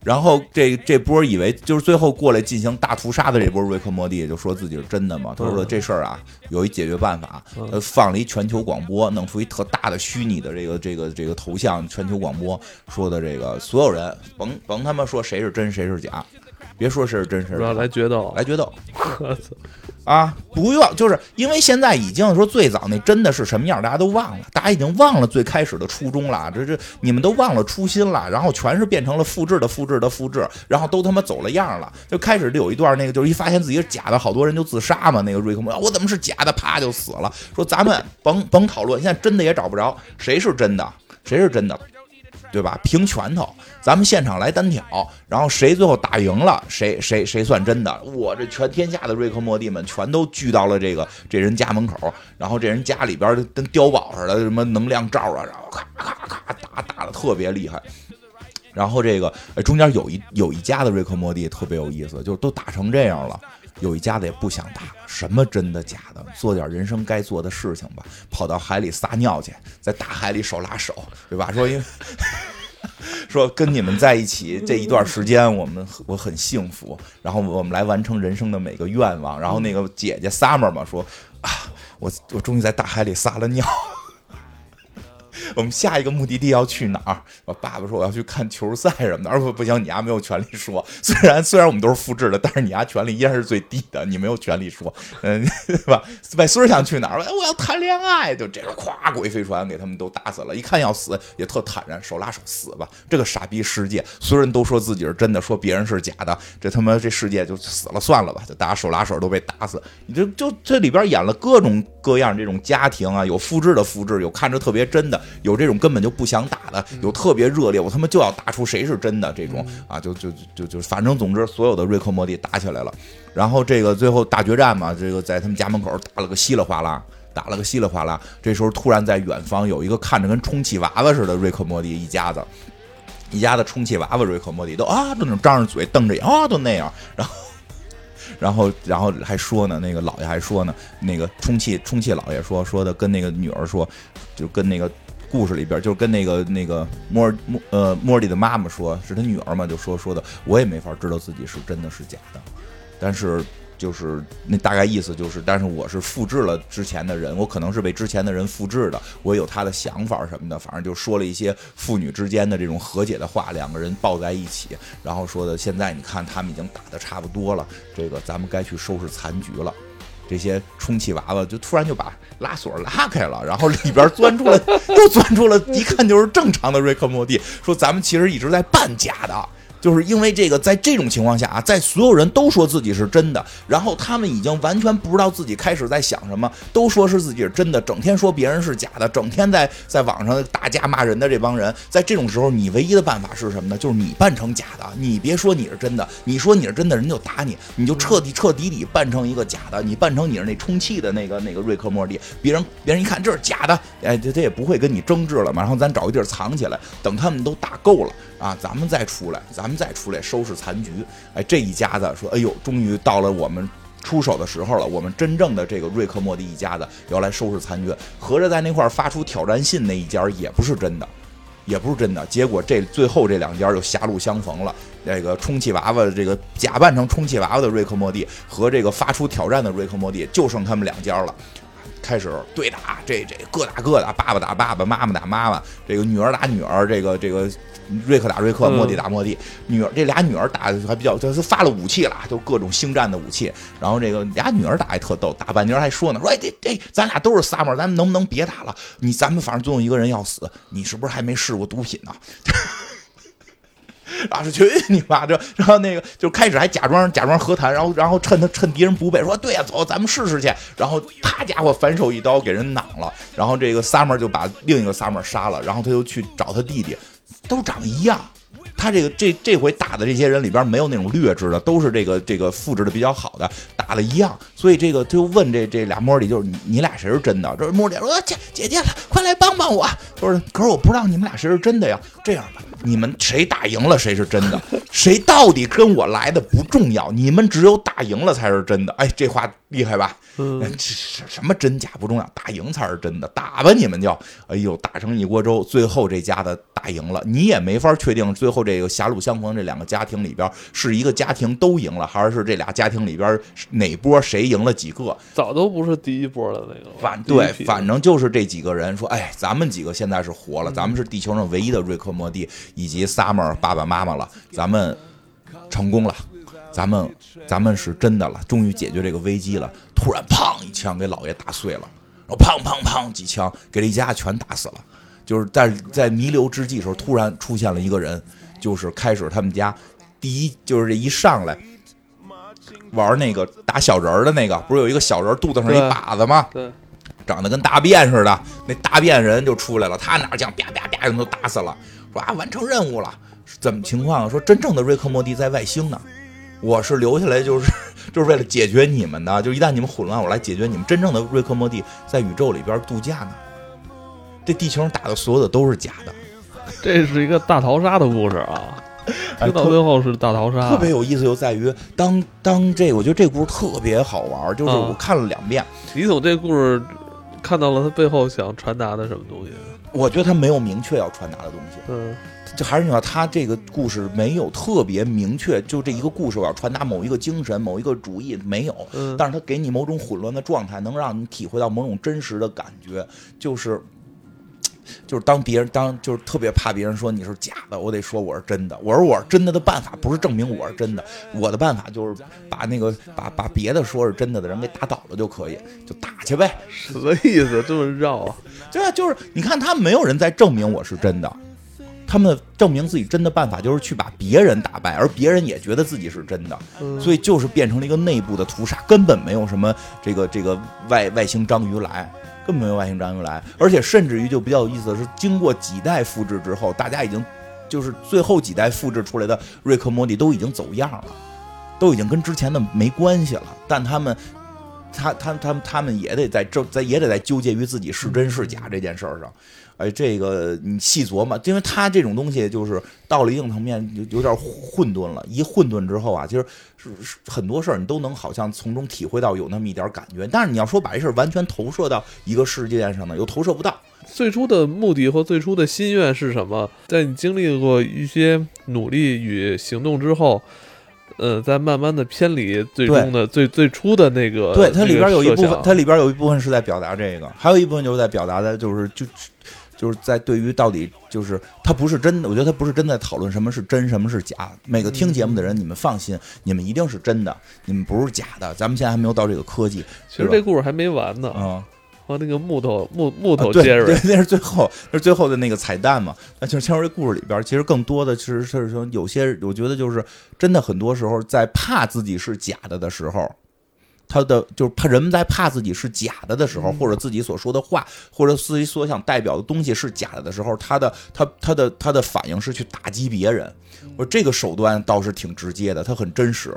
Speaker 1: 然后这这波以为就是最后过来进行大屠杀的这波瑞克莫蒂就说自己是真的嘛？他说这事儿啊有一解决办法，呃，放了一全球广播，弄出一特大的虚拟的这个这个这个头像，全球广播说的这个所有人甭甭他妈说谁是真谁是假，别说谁是真谁是假，
Speaker 2: 来决斗，
Speaker 1: 来决斗。<laughs> 啊，不用，就是因为现在已经说最早那真的是什么样，大家都忘了，大家已经忘了最开始的初衷了，这这你们都忘了初心了，然后全是变成了复制的复制的复制，然后都他妈走了样了，就开始有一段那个就是一发现自己是假的，好多人就自杀嘛，那个瑞克莫，我怎么是假的，啪就死了。说咱们甭甭讨论，现在真的也找不着谁是真的，谁是真的。对吧？凭拳头，咱们现场来单挑，然后谁最后打赢了，谁谁谁算真的。我这全天下的瑞克莫蒂们全都聚到了这个这人家门口，然后这人家里边跟碉堡似的，什么能量罩啊，然后咔咔咔打打的特别厉害。然后这个中间有一有一家的瑞克莫蒂特别有意思，就都打成这样了，有一家子也不想打，什么真的假的，做点人生该做的事情吧，跑到海里撒尿去，在大海里手拉手，对吧？说因为。说跟你们在一起 <laughs> 这一段时间，我们我很幸福。然后我们来完成人生的每个愿望。然后那个姐姐 Summer 嘛说啊，我我终于在大海里撒了尿。我们下一个目的地要去哪儿？我爸爸说我要去看球赛什么的。而不不行，你丫没有权利说。虽然虽然我们都是复制的，但是你丫权利依然是最低的，你没有权利说，嗯，对吧？外孙想去哪儿？我要谈恋爱。就这个，咵，鬼飞船给他们都打死了。一看要死，也特坦然，手拉手死吧。这个傻逼世界，所有人都说自己是真的，说别人是假的，这他妈这世界就死了算了吧。就大家手拉手都被打死。你就就这里边演了各种各样这种家庭啊，有复制的复制，有看着特别真的，有这种根本就不想打的，有特别热烈，我他妈就要打出谁是真的这种啊，就就就就反正总之所有的瑞克莫蒂打起来了。然后这个最后大决战嘛，这个在他们家门口打了个稀里哗啦。打了个稀里哗啦，这时候突然在远方有一个看着跟充气娃娃似的瑞克莫蒂一家子，一家子充气娃娃瑞克莫蒂都啊，都那种张着嘴瞪着眼啊，都那样，然后，然后，然后还说呢，那个老爷还说呢，那个充气充气老爷说说的跟那个女儿说，就跟那个故事里边，就跟那个那个莫尔莫呃莫莉的妈妈说，是他女儿嘛，就说说的，我也没法知道自己是真的是假的，但是。就是那大概意思就是，但是我是复制了之前的人，我可能是被之前的人复制的，我有他的想法什么的，反正就说了一些父女之间的这种和解的话，两个人抱在一起，然后说的现在你看他们已经打得差不多了，这个咱们该去收拾残局了。这些充气娃娃就突然就把拉锁拉开了，然后里边钻出来，<laughs> 又钻出了一看就是正常的瑞克莫蒂，说咱们其实一直在扮假的。就是因为这个，在这种情况下啊，在所有人都说自己是真的，然后他们已经完全不知道自己开始在想什么，都说是自己是真的，整天说别人是假的，整天在在网上打架骂人的这帮人，在这种时候，你唯一的办法是什么呢？就是你扮成假的，你别说你是真的，你说你是真的，人就打你，你就彻底彻底底扮成一个假的，你扮成你是那充气的那个那个瑞克莫蒂，别人别人一看这是假的，哎，他他也不会跟你争执了嘛，然后咱找一地儿藏起来，等他们都打够了。啊，咱们再出来，咱们再出来收拾残局。哎，这一家子说，哎呦，终于到了我们出手的时候了。我们真正的这个瑞克莫蒂一家子要来收拾残局，合着在那块发出挑战信那一家也不是真的，也不是真的。结果这最后这两家又狭路相逢了。那个充气娃娃的，这个假扮成充气娃娃的瑞克莫蒂和这个发出挑战的瑞克莫蒂，就剩他们两家了。开始对打，这这各打各的，爸爸打爸爸，妈妈打妈妈，这个女儿打女儿，这个这个。瑞克打瑞克，莫蒂打莫蒂，女儿这俩女儿打的还比较，就是发了武器了，就各种星战的武器。然后这个俩女儿打还特逗，打半截还说呢，说哎这这咱俩都是 summer，咱们能不能别打了？你咱们反正总有一个人要死，你是不是还没试过毒品呢？<laughs> 然后去你妈这，然后那个就开始还假装假装和谈，然后然后趁他趁敌人不备，说对呀，走，咱们试试去。然后他家伙反手一刀给人攮了，然后这个 summer 就把另一个 summer 杀了，然后他又去找他弟弟。都长一样，他这个这这回打的这些人里边没有那种劣质的，都是这个这个复制的比较好的，打的一样，所以这个就问这这俩莫里，就是你你俩谁是真的？这莫里说姐姐姐，快来帮帮我！不是，可是我不知道你们俩谁是真的呀。这样吧，你们谁打赢了谁是真的，<laughs> 谁到底跟我来的不重要，你们只有打赢了才是真的。哎，这话厉害吧？嗯，<laughs> 什什么真假不重要，打赢才是真的。打吧，你们就，哎呦，打成一锅粥。最后这家的打赢了，你也没法确定最后这个狭路相逢这两个家庭里边是一个家庭都赢了，还是这俩家庭里边哪波谁赢了几个？
Speaker 2: 早都不是第一波的那个。
Speaker 1: 反对，反正就是这几个人说，哎，咱们几个现在是活了，咱们是地球上唯一的瑞克莫蒂以及 Summer 爸爸妈妈了，咱们成功了。咱们，咱们是真的了，终于解决这个危机了。突然，砰一枪给老爷打碎了，然后砰砰砰几枪给这一家全打死了。就是在在弥留之际时候，突然出现了一个人，就是开始他们家第一就是这一上来玩那个打小人儿的那个，不是有一个小人肚子上一把子吗？
Speaker 2: 对，
Speaker 1: 长得跟大便似的，那大便人就出来了，他哪儿枪啪啪啪人都打死了，说啊完成任务了，怎么情况？说真正的瑞克莫蒂在外星呢。我是留下来就是 <laughs> 就是为了解决你们的，就一旦你们混乱，我来解决你们。真正的瑞克莫蒂在宇宙里边度假呢，这地球上打的所有的都是假的。
Speaker 2: 这是一个大逃杀的故事啊，<laughs> 到最后是大逃杀。
Speaker 1: 特别有意思就在于，当当这个，我觉得这故事特别好玩，就是我看了两遍。
Speaker 2: 李总这故事看到了他背后想传达的什么东西？
Speaker 1: 我觉得他没有明确要传达的东西。
Speaker 2: 嗯。
Speaker 1: 就还是你话，他这个故事没有特别明确，就这一个故事我要传达某一个精神、某一个主义没有，但是他给你某种混乱的状态，能让你体会到某种真实的感觉。就是就是当别人当就是特别怕别人说你是假的，我得说我是真的。我说我是真的的办法不是证明我是真的，我的办法就是把那个把把别的说是真的的人给打倒了就可以，就打去呗。
Speaker 2: 什么意思？这么绕啊？
Speaker 1: 对啊，就是你看他没有人在证明我是真的，他们证明自己真的办法就是去把别人打败，而别人也觉得自己是真的，所以就是变成了一个内部的屠杀，根本没有什么这个这个外外星章鱼来。根本没有外星章鱼来，而且甚至于就比较有意思的是，经过几代复制之后，大家已经就是最后几代复制出来的瑞克莫蒂都已经走样了，都已经跟之前的没关系了。但他们，他他他他们也得在这在也得在纠结于自己是真是假这件事儿上。哎，这个你细琢磨，因为他这种东西就是到了一定层面有有点混沌了。一混沌之后啊，其实是很多事儿你都能好像从中体会到有那么一点感觉。但是你要说把这事儿完全投射到一个事件上呢，又投射不到。
Speaker 2: 最初的目的和最初的心愿是什么？在你经历过一些努力与行动之后，呃，在慢慢的偏离最终的最最初的那个。
Speaker 1: 对，它里边有一部分，它里边有一部分是在表达这个，还有一部分就是在表达的，就是就。就是在对于到底就是它不是真的，我觉得它不是真在讨论什么是真，什么是假。每个听节目的人，你们放心，你们一定是真的，你们不是假的。咱们现在还没有到这个科技。
Speaker 2: 其实这故事还没完呢。
Speaker 1: 嗯，
Speaker 2: 和那个木头木木头接着，
Speaker 1: 对，那是最后，那是最后的那个彩蛋嘛。那就是其实这故事里边，其实更多的其实是说，有些我觉得就是真的，很多时候在怕自己是假的的时候。他的就是怕人们在怕自己是假的的时候，或者自己所说的话，或者自己所想代表的东西是假的的时候，他的他他的他的反应是去打击别人。我这个手段倒是挺直接的，他很真实，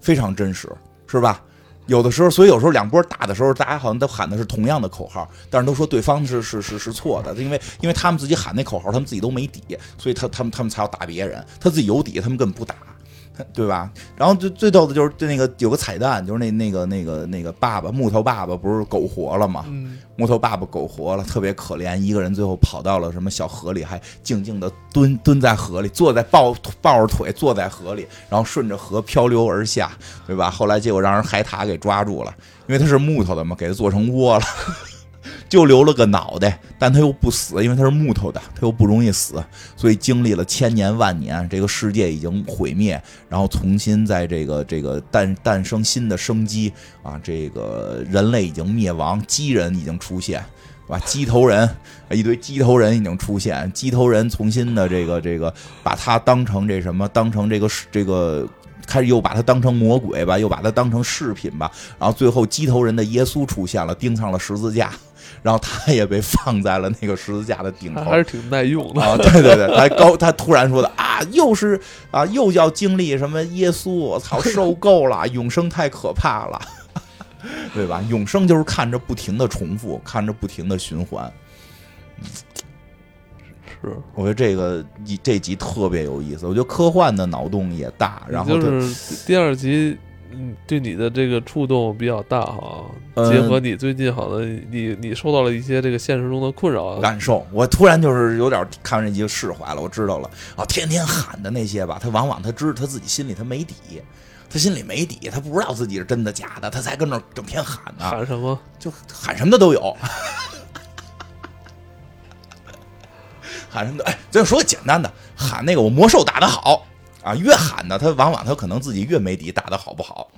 Speaker 1: 非常真实，是吧？有的时候，所以有时候两波打的时候，大家好像都喊的是同样的口号，但是都说对方是是是是错的，因为因为他们自己喊那口号，他们自己都没底，所以他他们他们才要打别人，他自己有底，他们根本不打。对吧？然后最最逗的就是就那个有个彩蛋，就是那那个那个那个爸爸木头爸爸不是苟活了吗？木头爸爸苟活了，特别可怜，一个人最后跑到了什么小河里，还静静的蹲蹲在河里，坐在抱抱着腿坐在河里，然后顺着河漂流而下，对吧？后来结果让人海獭给抓住了，因为他是木头的嘛，给他做成窝了。就留了个脑袋，但他又不死，因为他是木头的，他又不容易死，所以经历了千年万年，这个世界已经毁灭，然后重新在这个这个诞诞生新的生机啊，这个人类已经灭亡，鸡人已经出现，是吧？鸡头人，一堆鸡头人已经出现，鸡头人重新的这个这个把他当成这什么，当成这个这个。开始又把他当成魔鬼吧，又把他当成饰品吧，然后最后鸡头人的耶稣出现了，钉上了十字架，然后他也被放在了那个十字架的顶头，
Speaker 2: 还是挺耐用的
Speaker 1: 啊！对对对，还高，他突然说的啊，又是啊，又要经历什么耶稣？我操，受够了，<laughs> 永生太可怕了，<laughs> 对吧？永生就是看着不停的重复，看着不停的循环。
Speaker 2: 是，
Speaker 1: 我觉得这个一这集特别有意思。我觉得科幻的脑洞也大，然后
Speaker 2: 就是第二集，嗯，对你的这个触动比较大哈。结合你最近好像你你受到了一些这个现实中的困扰
Speaker 1: 感受，我突然就是有点看完这集就释怀了。我知道了啊，天天喊的那些吧，他往往他知他自己心里他没底，他心里没底，他不知道自己是真的假的，他才跟那整天喊呢。
Speaker 2: 喊什么？
Speaker 1: 就喊什么的都有。<laughs> 喊什么的？哎，咱说个简单的，喊那个我魔兽打得好啊！越喊呢，他往往他可能自己越没底，打的好不好？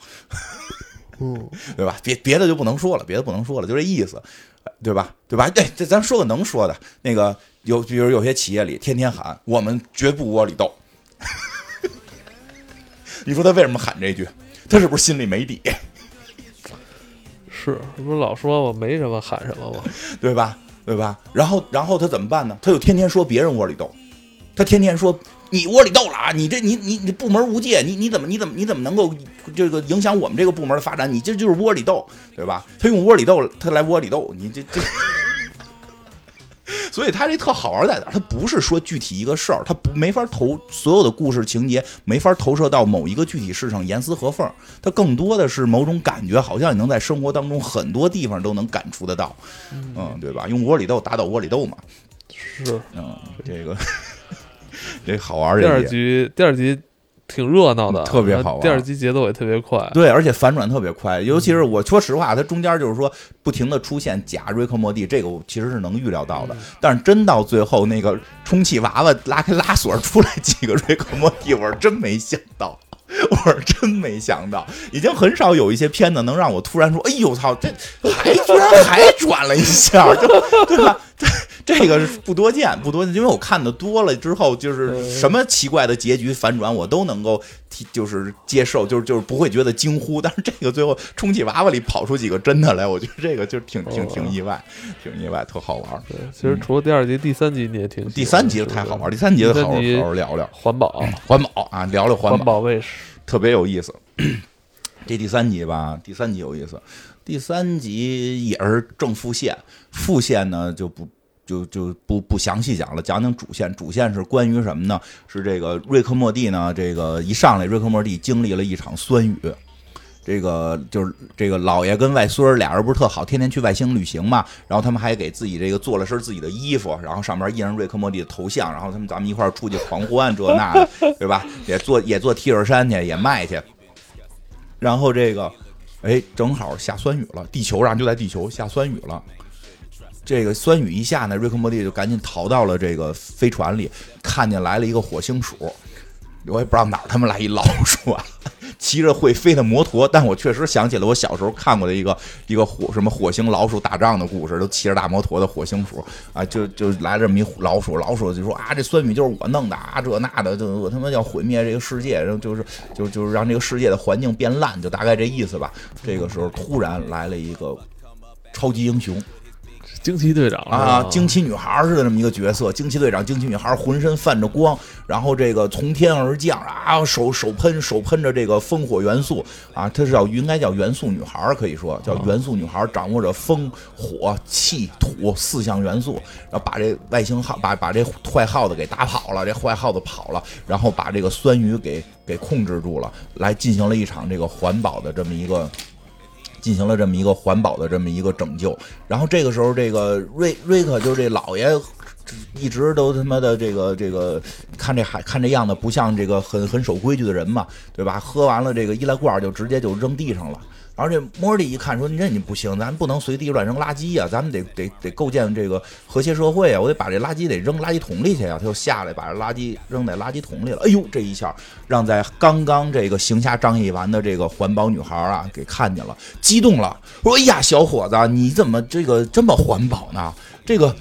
Speaker 2: 嗯，<laughs>
Speaker 1: 对吧？别别的就不能说了，别的不能说了，就这意思，对吧？对吧？对，这咱说个能说的，那个有，比如有些企业里天天喊我们绝不窝里斗，<laughs> 你说他为什么喊这句？他是不是心里没底？<laughs>
Speaker 2: 是，不是老说我没什么喊什么吗？
Speaker 1: 对吧？对吧？然后，然后他怎么办呢？他就天天说别人窝里斗，他天天说你窝里斗了啊！你这你你你部门无界，你你怎么你怎么你怎么能够这个影响我们这个部门的发展？你这就是窝里斗，对吧？他用窝里斗，他来窝里斗，你这这。<laughs> 所以他这特好玩在哪？他不是说具体一个事儿，他不没法投所有的故事情节，没法投射到某一个具体事上严丝合缝。他更多的是某种感觉，好像你能在生活当中很多地方都能感触得到，嗯，对吧？用窝里斗打倒窝里斗嘛，
Speaker 2: 是，
Speaker 1: 嗯，这个这好玩。
Speaker 2: 第二集，第二集挺热闹的，
Speaker 1: 特别好玩。
Speaker 2: 第二集节奏也特别快，
Speaker 1: 对，而且反转特别快。尤其是我说实话，它中间就是说不停的出现假瑞克莫蒂，这个我其实是能预料到的。但是真到最后那个充气娃娃拉开拉锁出来几个瑞克莫蒂，我是真没想到。<laughs> 我是真没想到，已经很少有一些片子能让我突然说：“哎呦操，这还 <laughs> 居然还转了一下，就对吧？” <laughs> 这这个是不多见，不多见，因为我看的多了之后，就是什么奇怪的结局反转，我都能够就是接受，就是就是不会觉得惊呼。但是这个最后充气娃娃里跑出几个真的来，我觉得这个就挺挺挺意外，挺意外，特好玩。
Speaker 2: 对，其实除了第二集、第三集你也挺
Speaker 1: 第三集太好玩，第三集好好好聊聊
Speaker 2: 环保，
Speaker 1: 环保啊，聊聊
Speaker 2: 环
Speaker 1: 保
Speaker 2: 卫士，
Speaker 1: 特别有意思。这第三集吧，第三集有意思。第三集也是正副线，副线呢就不。就就不不详细讲了，讲讲主线。主线是关于什么呢？是这个瑞克莫蒂呢？这个一上来，瑞克莫蒂经历了一场酸雨。这个就是这个老爷跟外孙俩人不是特好，天天去外星旅行嘛。然后他们还给自己这个做了身自己的衣服，然后上面印上瑞克莫蒂的头像。然后他们咱们一块儿出去狂欢，这那的，<laughs> 对吧？也做也做 T 恤衫去，也卖去。然后这个，哎，正好下酸雨了，地球上就在地球下酸雨了。这个酸雨一下呢，瑞克莫蒂就赶紧逃到了这个飞船里，看见来了一个火星鼠，我也不知道哪儿他们来一老鼠啊，<laughs> 骑着会飞的摩托。但我确实想起了我小时候看过的一个一个火什么火星老鼠打仗的故事，都骑着大摩托的火星鼠啊，就就来这么一老鼠，老鼠就说啊，这酸雨就是我弄的啊，这那的，就我他妈要毁灭这个世界，然后就是就就是让这个世界的环境变烂，就大概这意思吧。这个时候突然来了一个超级英雄。
Speaker 2: 惊奇队长
Speaker 1: 啊，惊奇女孩似的这么一个角色。惊奇队长、惊奇女孩浑身泛着光，然后这个从天而降啊，手手喷手喷着这个风火元素啊，她是叫应该叫元素女孩，可以说叫元素女孩，掌握着风火气土四项元素，然后把这外星号把把这坏耗子给打跑了，这坏耗子跑了，然后把这个酸雨给给控制住了，来进行了一场这个环保的这么一个。进行了这么一个环保的这么一个拯救，然后这个时候，这个瑞瑞克就这老爷一直都他妈的这个这个看这还看这样子不像这个很很守规矩的人嘛，对吧？喝完了这个易拉罐就直接就扔地上了。而且莫莉一看说：“你这你不行，咱不能随地乱扔垃圾呀，咱们得得得构建这个和谐社会啊！我得把这垃圾得扔垃圾桶里去呀！”他就下来把这垃圾扔在垃圾桶里了。哎呦，这一下让在刚刚这个行侠仗义完的这个环保女孩啊给看见了，激动了，说：“哎呀，小伙子，你怎么这个这么环保呢？这个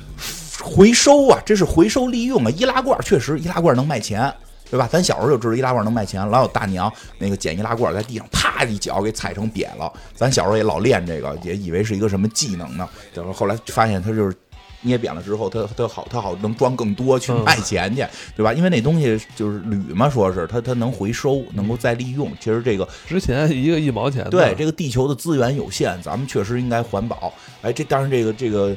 Speaker 1: 回收啊，这是回收利用啊！易拉罐确实，易拉罐能卖钱。”对吧？咱小时候就知道易拉罐能卖钱，老有大娘那个捡易拉罐在地上啪一脚给踩成瘪了。咱小时候也老练这个，也以为是一个什么技能呢。等后来发现它就是捏扁了之后，它它好它好能装更多去卖钱去，对吧？因为那东西就是铝嘛，说是它它能回收，能够再利用。其实这个
Speaker 2: 之前一个一毛钱。
Speaker 1: 对，这个地球的资源有限，咱们确实应该环保。哎，这当然这个这个。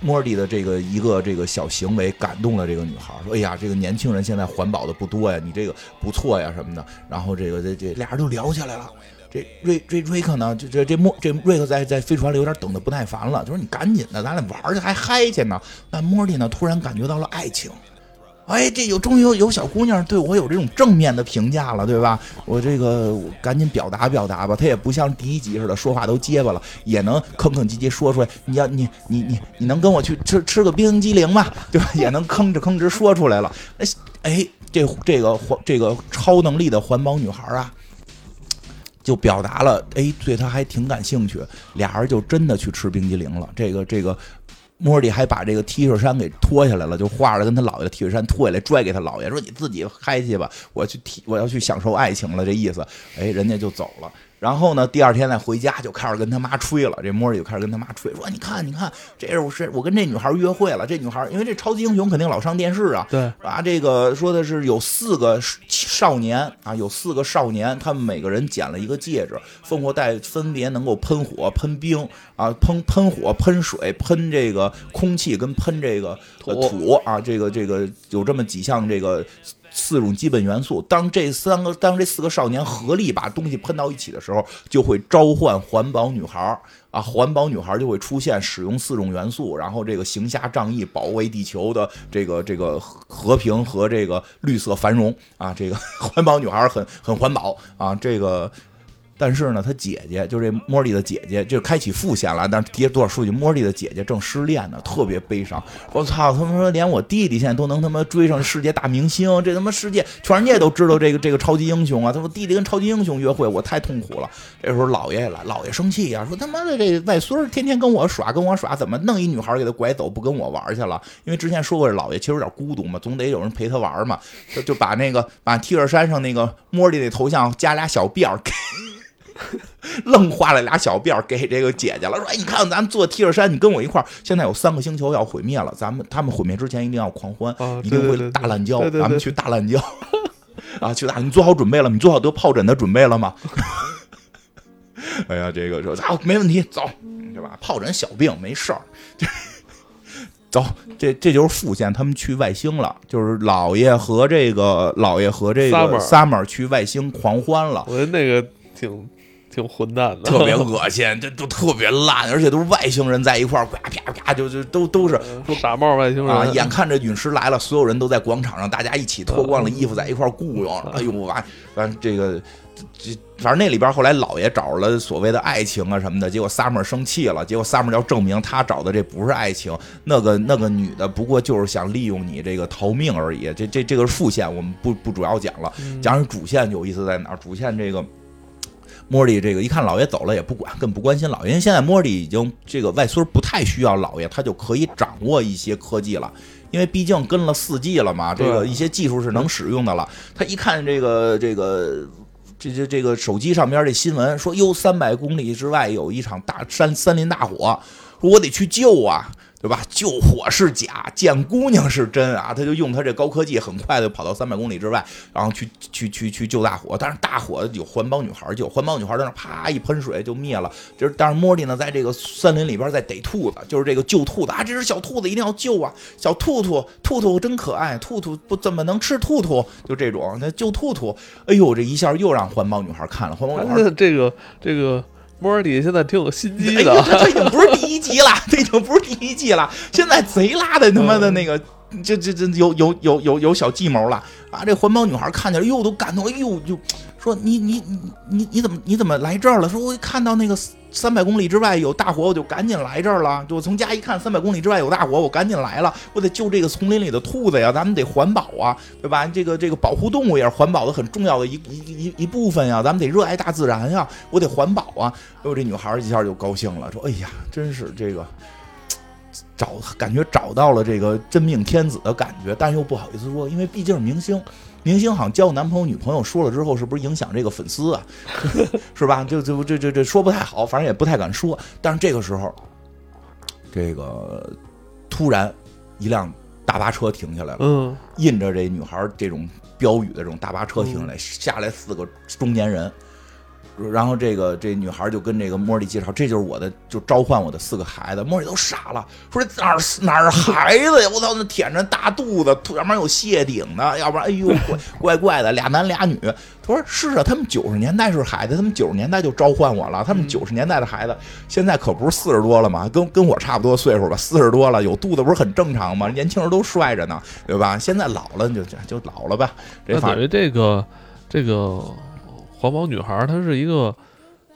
Speaker 1: 莫蒂的这个一个这个小行为感动了这个女孩，说：“哎呀，这个年轻人现在环保的不多呀，你这个不错呀什么的。”然后这个这这俩人就聊起来了。这瑞这瑞克呢，就这这莫这瑞克在在飞船里有点等的不耐烦了，就说：“你赶紧的，咱俩玩去还嗨去呢。”但莫蒂呢，突然感觉到了爱情。哎，这有终于有有小姑娘对我有这种正面的评价了，对吧？我这个赶紧表达表达吧。他也不像第一集似的说话都结巴了，也能吭吭唧唧说出来。你要你你你你能跟我去吃吃个冰激凌吗？对吧？也能吭哧吭哧说出来了。哎哎，这这个环这个超能力的环保女孩啊，就表达了哎对她还挺感兴趣。俩人就真的去吃冰激凌了。这个这个。莫莉还把这个 T 恤衫给脱下来了，就画着跟他姥爷的 T 恤衫脱下来，拽给他姥爷说：“你自己嗨去吧，我去体我要去享受爱情了。”这意思，哎，人家就走了。然后呢，第二天再回家就开始跟他妈吹了。这莫尔就开始跟他妈吹，说：“你看，你看，这是我是我跟这女孩约会了。这女孩因为这超级英雄肯定老上电视啊，
Speaker 2: 对
Speaker 1: 啊，这个说的是有四个少年啊，有四个少年，他们每个人捡了一个戒指，烽火带分别能够喷火、喷冰啊，喷喷火、喷水、喷这个空气跟喷这个土啊，这个这个有这么几项这个。四种基本元素。当这三个，当这四个少年合力把东西喷到一起的时候，就会召唤环保女孩啊，环保女孩就会出现，使用四种元素，然后这个行侠仗义，保卫地球的这个这个和平和这个绿色繁荣啊，这个 <laughs> 环保女孩很很环保啊，这个。但是呢，他姐姐就这莫莉的姐姐就开启副线了。但是跌多少数据，莫莉的姐姐正失恋呢，特别悲伤。我操，他们说连我弟弟现在都能他妈追上世界大明星，这他妈世界全世界都知道这个这个超级英雄啊！他说弟弟跟超级英雄约会，我太痛苦了。这时候姥爷来，姥爷生气呀，说他妈的这外孙天天跟我耍，跟我耍，怎么弄一女孩给他拐走，不跟我玩去了？因为之前说过，这姥爷其实有点孤独嘛，总得有人陪他玩嘛，就就把那个把 T 恤衫上那个莫莉那头像加俩小辫儿给。<laughs> 愣画了俩小辫儿给这个姐姐了，说：“哎，你看咱们坐 T 恤衫，你跟我一块儿。现在有三个星球要毁灭了，咱们他们毁灭之前一定要狂欢，一定会大滥交，咱们去大滥交啊！去大，你做好准备了？你做好得疱疹的准备了吗？<laughs> 哎呀，这个说啊，没问题，走，对吧？疱疹小病没事儿，<laughs> 走，这这就是副线，他们去外星了，就是老爷和这个老爷和这个 Summer 去外星狂欢了。
Speaker 2: 我觉得那个。挺挺混蛋的，
Speaker 1: 特别恶 <laughs> 心，这都特别烂，而且都是外星人在一块儿，啪啪啪，就就都都是
Speaker 2: 傻帽外星人
Speaker 1: 啊！眼看着陨石来了，所有人都在广场上，大家一起脱光了衣服在一块儿雇佣。哎呦完完这个这反正那里边后来老爷找了所谓的爱情啊什么的，结果 Summer 生气了，结果 Summer 要证明他找的这不是爱情，那个那个女的不过就是想利用你这个逃命而已。这这这个是副线，我们不不主要讲了，讲主线有意思在哪儿？主线这个。莫莉这个一看老爷走了也不管，更不关心老爷。因为现在莫莉已经这个外孙不太需要老爷，他就可以掌握一些科技了。因为毕竟跟了四 G 了嘛，这个一些技术是能使用的了。他一看这个这个这这这个手机上边这新闻说，哟，三百公里之外有一场大山森林大火，说我得去救啊。对吧？救火是假，见姑娘是真啊！他就用他这高科技，很快就跑到三百公里之外，然后去去去去救大火。但是大火有环保女孩救，环保女孩在那啪一喷水就灭了。就是但是莫莉呢，在这个森林里边在逮兔子，就是这个救兔子啊！这只小兔子一定要救啊！小兔兔，兔兔真可爱，兔兔不怎么能吃兔兔？就这种，那救兔兔，哎呦，这一下又让环保女孩看了。环保女孩，
Speaker 2: 这个这个。摩尔底现在挺有心机的，
Speaker 1: 这已经不是第一集了，<laughs> 这已经不是第一季了。现在贼拉的他妈的那个，这这这有有有有有小计谋了啊！这环保女孩看起来，哟，都感动，哎呦，就说你你你你你怎么你怎么来这儿了？说我看到那个。三百公里之外有大火，我就赶紧来这儿了。我从家一看，三百公里之外有大火，我赶紧来了。我得救这个丛林里的兔子呀，咱们得环保啊，对吧？这个这个保护动物也是环保的很重要的一一一一部分呀。咱们得热爱大自然呀，我得环保啊。哎呦，这女孩一下就高兴了，说：“哎呀，真是这个找感觉找到了这个真命天子的感觉，但又不好意思说，因为毕竟是明星。”明星好像交男朋友女朋友说了之后，是不是影响这个粉丝啊？<laughs> 是吧？就就这这这说不太好，反正也不太敢说。但是这个时候，这个突然一辆大巴车停下来了，
Speaker 2: 嗯，
Speaker 1: 印着这女孩这种标语的这种大巴车停下来，下来四个中年人。然后这个这女孩就跟这个莫莉介绍，这就是我的，就召唤我的四个孩子。莫莉都傻了，说哪儿哪儿孩子呀？我操，那舔着大肚子，要不然有谢顶的，要不然哎呦怪怪怪的，俩男俩女。他说是啊，他们九十年代是孩子，他们九十年代就召唤我了。他们九十年代的孩子，现在可不是四十多了吗？跟跟我差不多岁数吧，四十多了有肚子不是很正常吗？年轻人都帅着呢，对吧？现在老了就就老了吧。这
Speaker 2: 等于这个这个。环保女孩，她是一个，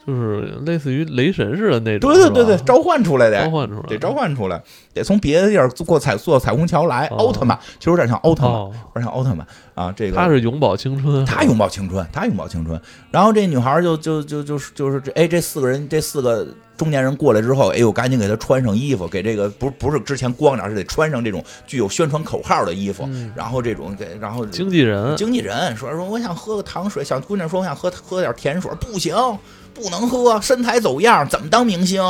Speaker 2: 就是类似于雷神似的那种，
Speaker 1: 对对对对，召唤出来的，
Speaker 2: 召唤出来，
Speaker 1: 得召唤出来，得从别的地儿过彩坐彩虹桥来。奥特曼其实有点像奥特曼，有点像奥特曼啊。这个
Speaker 2: 他是永葆青春，
Speaker 1: 他永葆青春，他永葆青春。然后这女孩就就就就是就是这哎，这四个人，这四个。中年人过来之后，哎呦，赶紧给他穿上衣服，给这个不不是之前光着，是得穿上这种具有宣传口号的衣服。然后这种给，然后
Speaker 2: 经纪人，
Speaker 1: 经纪人说说，我想喝个糖水。小姑娘说，我想喝喝点甜水，不行，不能喝，身材走样，怎么当明星？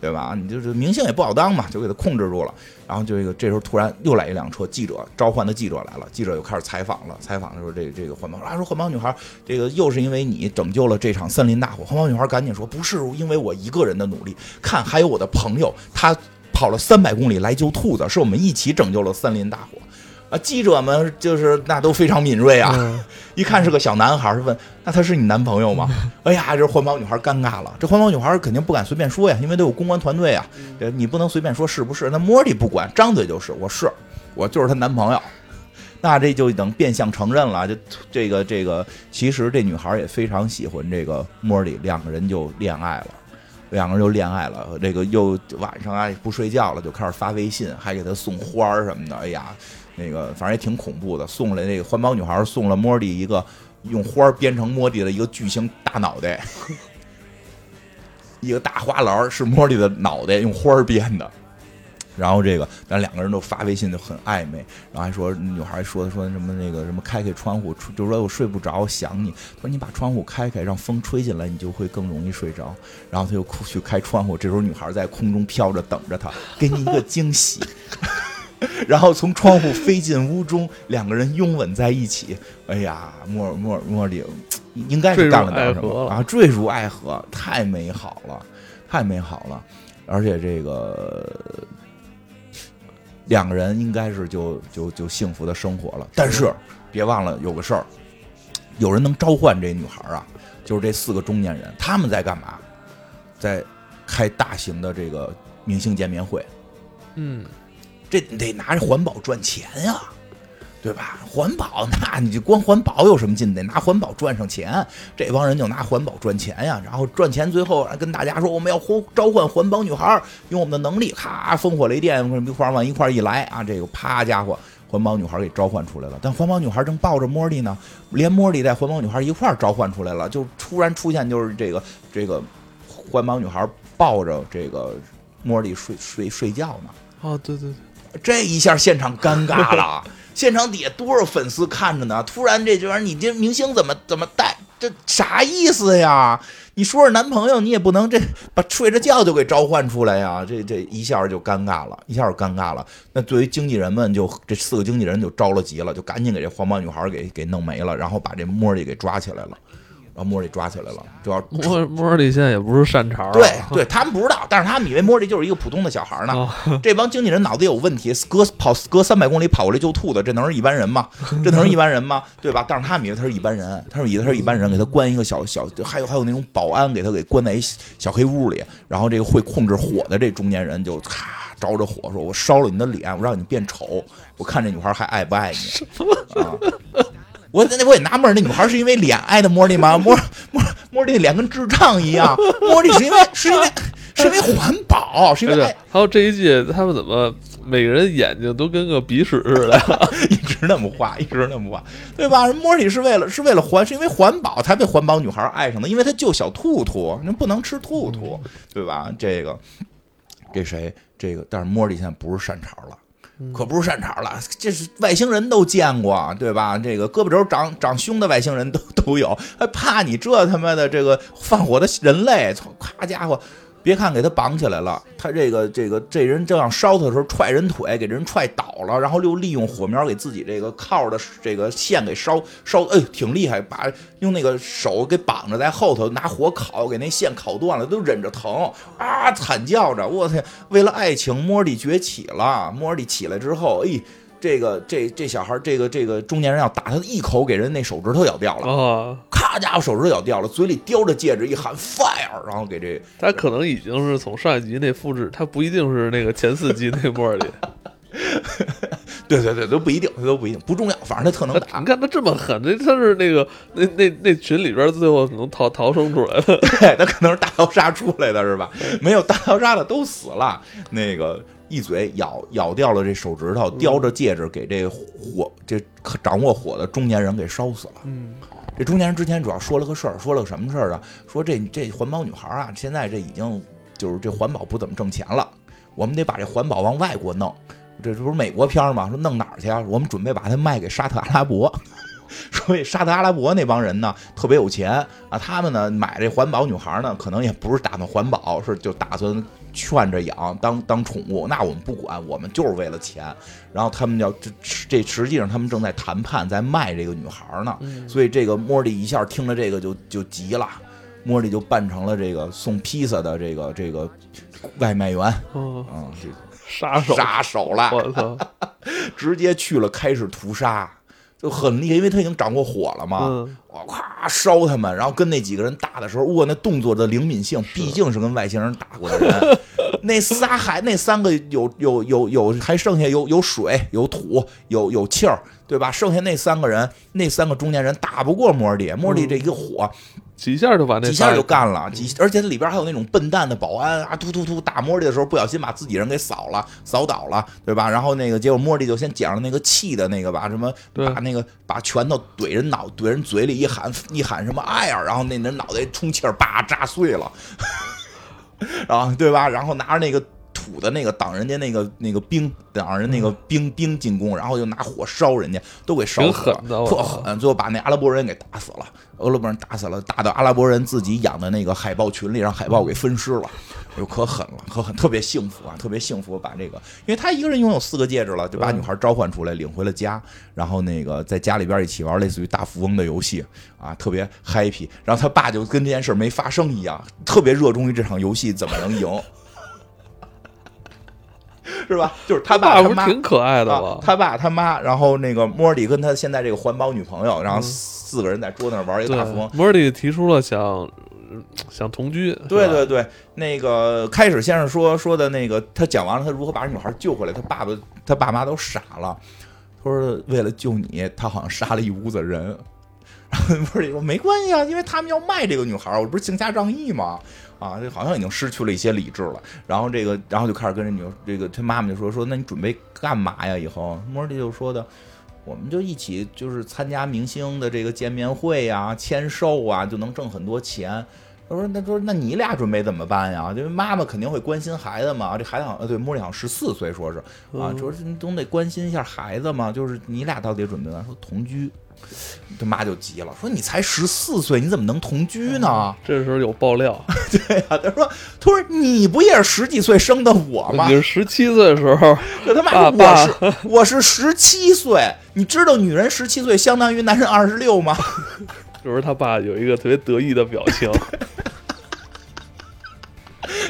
Speaker 1: 对吧？你就是明星也不好当嘛，就给他控制住了。然后就这个这时候突然又来一辆车，记者召唤的记者来了，记者又开始采访了。采访的时候，这个这个环保啊说环保女孩，这个又是因为你拯救了这场森林大火。环保女孩赶紧说不是因为我一个人的努力，看还有我的朋友，他跑了三百公里来救兔子，是我们一起拯救了森林大火。啊，记者们就是那都非常敏锐啊，<laughs> 一看是个小男孩，问那他是你男朋友吗？哎呀，这环保女孩尴尬了，这环保女孩肯定不敢随便说呀，因为都有公关团队啊，你不能随便说是不是？那莫莉不管，张嘴就是我是，我就是她男朋友。<laughs> 那这就等变相承认了，就这个这个，其实这女孩也非常喜欢这个莫莉，两个人就恋爱了，两个人就恋爱了。这个又晚上啊不睡觉了，就开始发微信，还给她送花什么的。哎呀，那个反正也挺恐怖的。送了那个环保女孩送了莫莉一个用花编成莫莉的一个巨型大脑袋，<laughs> 一个大花篮是莫莉的脑袋，用花编的。然后这个，咱两个人都发微信就很暧昧，然后还说女孩说说什么那个什么开开窗户，就说我睡不着，想你。他说你把窗户开开，让风吹进来，你就会更容易睡着。然后他就去开窗户，这时候女孩在空中飘着等着他，给你一个惊喜。然后从窗户飞进屋中，两个人拥吻在一起。哎呀，莫莫莫里应该是干了点什么啊？坠入爱河，太美好了，太美好了，而且这个。两个人应该是就就就幸福的生活了，但是别忘了有个事儿，有人能召唤这女孩啊，就是这四个中年人，他们在干嘛？在开大型的这个明星见面会，
Speaker 2: 嗯，
Speaker 1: 这得拿着环保赚钱呀。对吧？环保，那你就光环保有什么劲？得拿环保赚上钱。这帮人就拿环保赚钱呀，然后赚钱，最后跟大家说我们要呼召唤环保女孩，用我们的能力，咔，烽火雷电一块往一块儿一来啊，这个啪家伙，环保女孩给召唤出来了。但环保女孩正抱着茉莉呢，连茉莉带环保女孩一块儿召唤出来了，就突然出现就是这个这个环保女孩抱着这个茉莉睡睡睡觉呢。
Speaker 2: 哦，对对
Speaker 1: 对，这一下现场尴尬了。<laughs> 现场底下多少粉丝看着呢？突然这玩意，你这明星怎么怎么带？这啥意思呀？你说是男朋友，你也不能这把睡着觉就给召唤出来呀？这这一下就尴尬了，一下就尴尬了。那对于经纪人们，就这四个经纪人就着了急了，就赶紧给这黄毛女孩给给弄没了，然后把这茉莉给抓起来了。然后莫里抓起来了，主要 <laughs>
Speaker 2: 莫莫里现在也不是善茬
Speaker 1: 对对，他们不知道，但是他们以为莫里就是一个普通的小孩呢。这帮经纪人脑子有问题，隔跑隔三百公里跑过来救兔子，这能是一般人吗？这能是一般人吗？对吧？但是他们以为他是一般人，他说以为他是一般人，给他关一个小小，还有还有那种保安给他给关在一小黑屋里，然后这个会控制火的这中年人就咔着着火，说我烧了你的脸，我让你变丑，我看这女孩还爱不爱你啊？我那我也纳闷，那女孩是因为脸爱的莫莉吗？莫莫莫莉脸跟智障一样，<laughs> 莫莉是因为是因为是因为环保，是因为
Speaker 2: 还有这一季他们怎么每个人眼睛都跟个鼻屎似的，<laughs>
Speaker 1: 一直那么画，一直那么画，对吧？莫莉是为了是为了环，是因为环保才被环保女孩爱上的，因为她救小兔兔，那不能吃兔兔，对吧？这个这谁？这个但是莫莉现在不是善茬了。可不是善茬了，这是外星人都见过，对吧？这个胳膊肘长长胸的外星人都都有，还怕你这他妈的这个放火的人类？操，咔家伙！别看给他绑起来了，他这个这个这人正要烧他的时候踹人腿，给人踹倒了，然后又利用火苗给自己这个靠的这个线给烧烧，哎，挺厉害，把用那个手给绑着在后头，拿火烤，给那线烤断了，都忍着疼啊，惨叫着，我天！为了爱情，莫莉崛起了，莫莉起来之后，哎。这个这这小孩，这个这个中年人要打他，一口给人那手指头咬掉了，咔家伙手指头咬掉了，嘴里叼着戒指一喊 fire，然后给这
Speaker 2: 他可能已经是从上一集那复制，他不一定是那个前四集那波里，<laughs>
Speaker 1: 对对对，都不一定，都不一定，不重要，反正他特能打。
Speaker 2: 你看他这么狠，那他是那个那那那群里边最后可能逃逃生出来的，<laughs>
Speaker 1: 对，他可能是大逃杀出来的是吧？没有大逃杀的都死了，那个。一嘴咬咬掉了这手指头，叼着戒指给这火这掌握火的中年人给烧死了。
Speaker 2: 嗯，
Speaker 1: 这中年人之前主要说了个事儿，说了个什么事儿啊？说这这环保女孩啊，现在这已经就是这环保不怎么挣钱了，我们得把这环保往外国弄。这这不是美国片儿吗？说弄哪儿去啊？我们准备把它卖给沙特阿拉伯。<laughs> 所以沙特阿拉伯那帮人呢，特别有钱啊，他们呢买这环保女孩呢，可能也不是打算环保，是就打算劝着养当当宠物。那我们不管，我们就是为了钱。然后他们要这这实际上他们正在谈判，在卖这个女孩呢。所以这个莫莉一下听了这个就就急了，莫莉就扮成了这个送披萨的这个这个外卖员。嗯，
Speaker 2: 杀手
Speaker 1: 杀手了，
Speaker 2: 我操！<laughs>
Speaker 1: 直接去了，开始屠杀。就很厉害，因为他已经掌握火了嘛，我，咵烧他们，然后跟那几个人打的时候，哇，那动作的灵敏性，毕竟是跟外星人打过的人。<laughs> 那仨还那三个有有有有还剩下有有水有土有有气儿，对吧？剩下那三个人，那三个中年人打不过莫蒂，莫蒂这一个火。
Speaker 2: 几下就把那
Speaker 1: 几下就干了，几而且它里边还有那种笨蛋的保安啊，突突突打莫莉的时候不小心把自己人给扫了，扫倒了，对吧？然后那个结果莫莉就先捡了那个气的那个吧，什么把那个把拳头怼人脑怼人嘴里一喊一喊什么哎呀，然后那人脑袋充气儿叭炸碎了，然 <laughs> 后对吧？然后拿着那个。土的那个挡人家那个那个兵挡人那个兵兵进攻，然后就拿火烧人家，都给烧死了，特狠。最后把那阿拉伯人给打死了，阿拉伯人打死了，打到阿拉伯人自己养的那个海豹群里，让海豹给分尸了，就可狠了，可狠，特别幸福啊，特别幸福。把这个，因为他一个人拥有四个戒指了，就把女孩召唤出来，领回了家，然后那个在家里边一起玩类似于大富翁的游戏啊，特别 happy。然后他爸就跟这件事没发生一样，特别热衷于这场游戏怎么能赢。是吧？就是他爸他妈
Speaker 2: 挺可爱的吧？
Speaker 1: 他爸他妈，然后那个莫里跟他现在这个环保女朋友，然后四个人在桌子上玩一个大富翁。
Speaker 2: 莫里提出了想想同居。
Speaker 1: 对对对，那个开始先生说说的那个，他讲完了他如何把女孩救回来，他爸爸他爸妈都傻了。他说为了救你，他好像杀了一屋子人。<laughs> 然后莫里说没关系啊，因为他们要卖这个女孩，我不是行侠仗义吗？啊，这好像已经失去了一些理智了。然后这个，然后就开始跟人女，这个他妈妈就说说，那你准备干嘛呀？以后莫莉就说的，我们就一起就是参加明星的这个见面会呀、签售啊，就能挣很多钱。他说，那说那你俩准备怎么办呀？因为妈妈肯定会关心孩子嘛。这孩子好像对莫莉好像十四岁，说是啊，说是你总得关心一下孩子嘛。就是你俩到底准备呢？说同居。他妈就急了，说：“你才十四岁，你怎么能同居呢？” <laughs>
Speaker 2: 这时候有爆料，<laughs>
Speaker 1: 对呀，他说：“他说你不也是十几岁生的我吗？
Speaker 2: 你是十七岁的时候，<laughs>
Speaker 1: 这他妈我是我是十七岁，你知道女人十七岁相当于男人二十六吗？”
Speaker 2: 这时候他爸有一个特别得意的表情。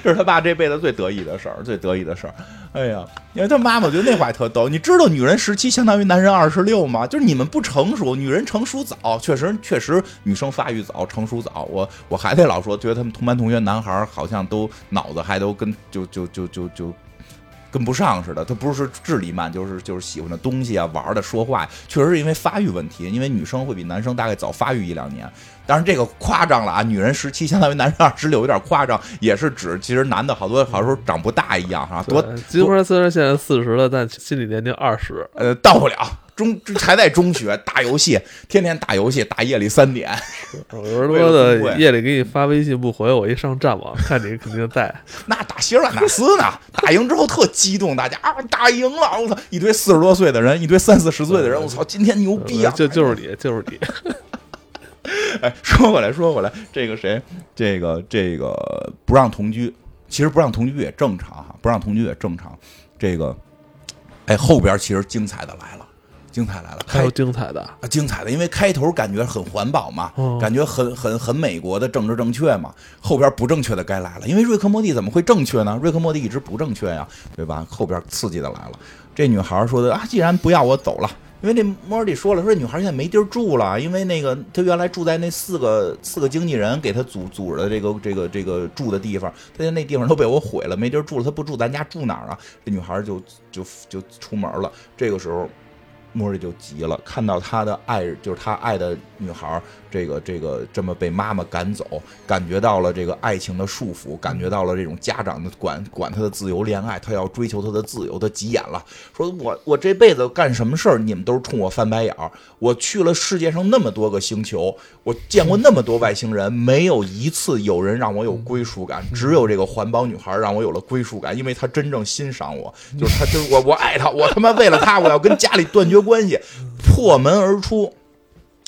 Speaker 1: 这 <laughs> 是他爸这辈子最得意的事儿，最得意的事儿。哎呀，因为他妈妈觉得那话特逗。你知道女人十七相当于男人二十六吗？就是你们不成熟，女人成熟早，确实确实女生发育早，成熟早。我我还得老说，觉得他们同班同学男孩好像都脑子还都跟就就就就就。跟不上似的，他不是智力慢，就是就是喜欢的东西啊，玩的、说话，确实是因为发育问题。因为女生会比男生大概早发育一两年，当然这个夸张了啊，女人十七相当于男人二十六，有点夸张，也是指其实男的好多好时候长不大一样哈。多
Speaker 2: 金花虽然现在四十了，但心理年龄二十，
Speaker 1: 呃，到不了。中还在中学打游戏，天天打游戏，打夜里三点。
Speaker 2: 有人说的夜里给你发微信不回，我一上战网看你肯定在。<laughs>
Speaker 1: 那打希尔瓦纳斯呢？打赢之后特激动，大家啊打赢了！我操，一堆四十多岁的人，一堆三四十岁的人，我操，今天牛逼啊！
Speaker 2: 就就是你，就是你。<laughs>
Speaker 1: 哎，说回来，说回来，这个谁，这个这个不让同居，其实不让同居也正常哈，不让同居也正常。这个，哎，后边其实精彩的来了。精彩来了，
Speaker 2: 还有精彩的
Speaker 1: 啊！精彩的，因为开头感觉很环保嘛，感觉很很很美国的政治正确嘛。后边不正确的该来了，因为瑞克莫蒂怎么会正确呢？瑞克莫蒂一直不正确呀，对吧？后边刺激的来了。这女孩说的啊，既然不要我走了，因为那莫蒂说了，说这女孩现在没地儿住了，因为那个她原来住在那四个四个经纪人给她组组织的这个这个这个住的地方，她在那地方都被我毁了，没地儿住了。她不住咱家住哪儿啊？这女孩就就就出门了。这个时候。莫瑞就急了，看到他的爱，就是他爱的女孩。这个这个这么被妈妈赶走，感觉到了这个爱情的束缚，感觉到了这种家长的管管他的自由恋爱，他要追求他的自由，他急眼了，说我我这辈子干什么事儿，你们都是冲我翻白眼儿。我去了世界上那么多个星球，我见过那么多外星人，没有一次有人让我有归属感，只有这个环保女孩让我有了归属感，因为她真正欣赏我，就是她，就是我，我爱她，我他妈为了她，我要跟家里断绝关系，破门而出。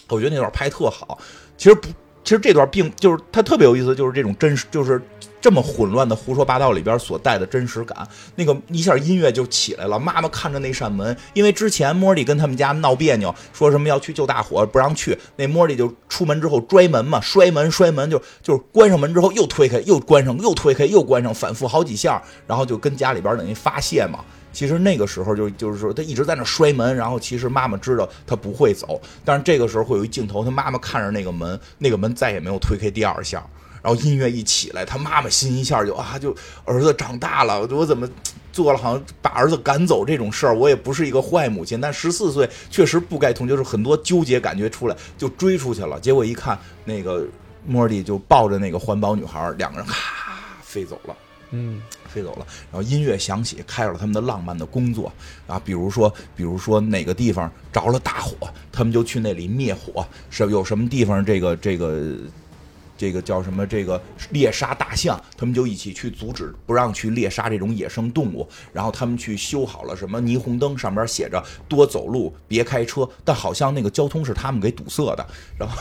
Speaker 1: 我觉得那段拍特好，其实不，其实这段并就是它特别有意思，就是这种真实，就是这么混乱的胡说八道里边所带的真实感。那个一下音乐就起来了，妈妈看着那扇门，因为之前莫莉跟他们家闹别扭，说什么要去救大火不让去，那莫莉就出门之后摔门嘛，摔门摔门就就是关上门之后又推开又关上又推开又关上，反复好几下，然后就跟家里边等于发泄嘛。其实那个时候就就是说他一直在那摔门，然后其实妈妈知道他不会走，但是这个时候会有一镜头，他妈妈看着那个门，那个门再也没有推开第二下，然后音乐一起来，他妈妈心一下就啊，就儿子长大了，我怎么做了好像把儿子赶走这种事儿，我也不是一个坏母亲，但十四岁确实不该同，就是很多纠结感觉出来，就追出去了，结果一看那个莫蒂就抱着那个环保女孩，两个人咔飞走了。
Speaker 2: 嗯，
Speaker 1: 飞走了。然后音乐响起，开始了他们的浪漫的工作啊，比如说，比如说哪个地方着了大火，他们就去那里灭火。是有什么地方这个这个这个叫什么？这个猎杀大象，他们就一起去阻止，不让去猎杀这种野生动物。然后他们去修好了什么霓虹灯，上面写着多走路，别开车。但好像那个交通是他们给堵塞的。然后。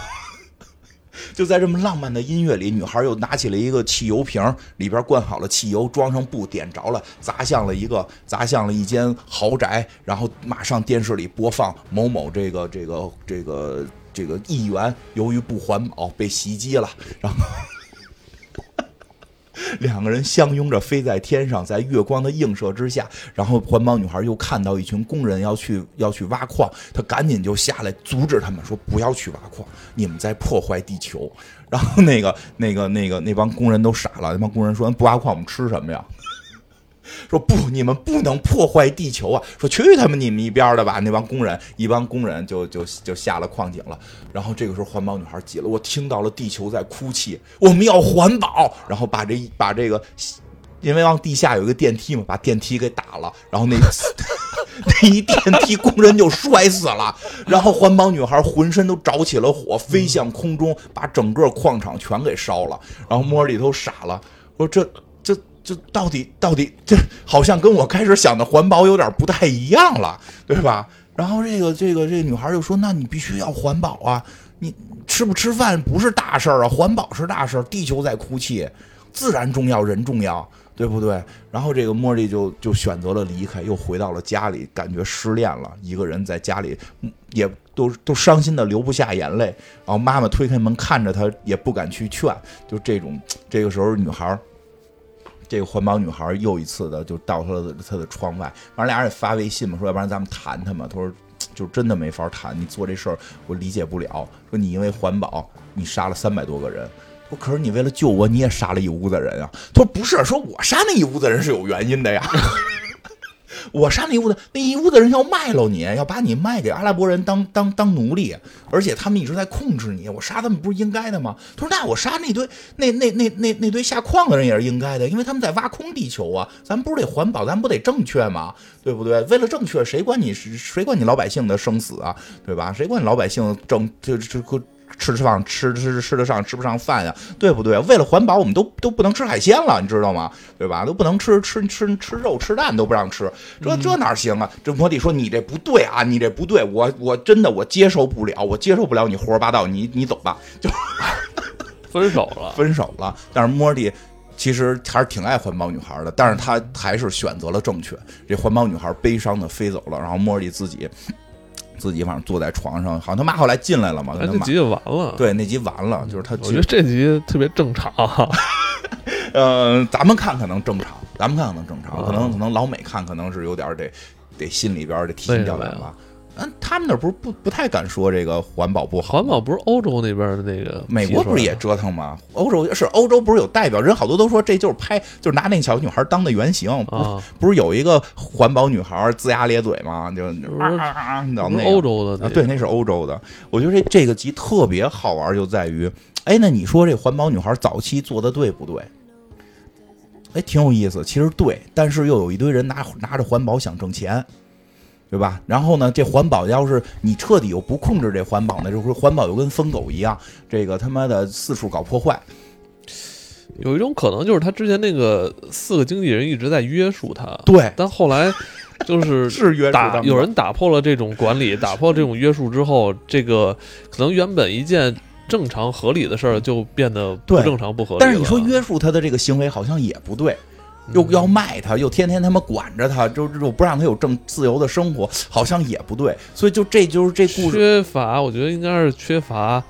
Speaker 1: 就在这么浪漫的音乐里，女孩又拿起了一个汽油瓶，里边灌好了汽油，装上布，点着了，砸向了一个，砸向了一间豪宅，然后马上电视里播放某某这个这个这个这个议员由于不环保被袭击了，然后。两个人相拥着飞在天上，在月光的映射之下，然后环保女孩又看到一群工人要去要去挖矿，她赶紧就下来阻止他们，说不要去挖矿，你们在破坏地球。<laughs> 然后那个那个那个那帮工人都傻了，那帮工人说不挖矿我们吃什么呀？说不，你们不能破坏地球啊！说去他妈你们一边的吧！那帮工人，一帮工人就就就下了矿井了。然后这个时候，环保女孩急了，我听到了地球在哭泣，我们要环保。然后把这把这个，因为往地下有一个电梯嘛，把电梯给打了。然后那 <laughs> 那一电梯工人就摔死了。然后环保女孩浑身都着起了火，飞向空中，把整个矿场全给烧了。然后摸里头傻了，说这。就到底到底这好像跟我开始想的环保有点不太一样了，对吧？然后这个这个这个女孩就说：“那你必须要环保啊！你吃不吃饭不是大事儿啊，环保是大事儿。地球在哭泣，自然重要，人重要，对不对？”然后这个茉莉就就选择了离开，又回到了家里，感觉失恋了，一个人在家里也都都伤心的流不下眼泪。然后妈妈推开门看着她，也不敢去劝，就这种这个时候女孩。这个环保女孩又一次的就到她的她的窗外，完了俩人也发微信嘛，说要不然咱们谈谈嘛。他说 <tsk> 就真的没法谈，你做这事儿我理解不了。说你因为环保，你杀了三百多个人。说可是你为了救我，你也杀了一屋子人啊。他说不是，说我杀那一屋子人是有原因的呀。我杀那一屋子，那一屋子人要卖了你，要把你卖给阿拉伯人当当当奴隶，而且他们一直在控制你。我杀他们不是应该的吗？他说：“那我杀那堆那那那那那堆下矿的人也是应该的，因为他们在挖空地球啊。咱不是得环保，咱不得正确吗？对不对？为了正确，谁管你谁管你老百姓的生死啊？对吧？谁管你老百姓正这这个？”吃吃饭吃吃吃得上吃不上饭呀，对不对？为了环保，我们都都不能吃海鲜了，你知道吗？对吧？都不能吃吃吃吃肉吃蛋都不让吃，这这哪行啊？这摩蒂说你这不对啊，你这不对，我我真的我接受不了，我接受不了你胡说八道，你你走吧，就 <laughs>
Speaker 2: 分手了，
Speaker 1: 分手了。但是莫蒂其实还是挺爱环保女孩的，但是他还是选择了正确。这环保女孩悲伤的飞走了，然后莫莉自己。自己反正坐在床上，好像他妈后来进来了嘛？
Speaker 2: 那集就完了。
Speaker 1: 对，那集完了，就是他。
Speaker 2: 我觉得这集特别正常。<laughs>
Speaker 1: 呃，咱们看可能正常，咱们看可能正常，可能可能老美看可能是有点得得心里边得提心吊胆吧。嗯，他们那不是不不太敢说这个环保不好。
Speaker 2: 环保不是欧洲那边的那个，
Speaker 1: 美国不是也折腾吗？欧洲是欧洲，不是有代表人好多都说这就是拍，就是拿那小女孩当的原型。不不是有一个环保女孩龇牙咧嘴吗？就啊啊啊！你知道，那
Speaker 2: 欧洲的，
Speaker 1: 对，那是欧洲的。我觉得这这个集特别好玩，就在于，哎，那你说这环保女孩早期做的对不对？哎，挺有意思。其实对，但是又有一堆人拿拿着环保想挣钱。对吧？然后呢？这环保要是你彻底又不控制这环保呢，就是环保又跟疯狗一样，这个他妈的四处搞破坏。
Speaker 2: 有一种可能就是他之前那个四个经纪人一直在约束他，
Speaker 1: 对。
Speaker 2: 但后来就是 <laughs>
Speaker 1: 是约
Speaker 2: 打有人打破了这种管理，打破这种约束之后，这个可能原本一件正常合理的事儿就变得不正常不合理。
Speaker 1: 但是你说约束他的这个行为好像也不对。又要卖他，又天天他妈管着他，就就不让他有正自由的生活，好像也不对。所以就这就是这故事
Speaker 2: 缺乏，我觉得应该是缺乏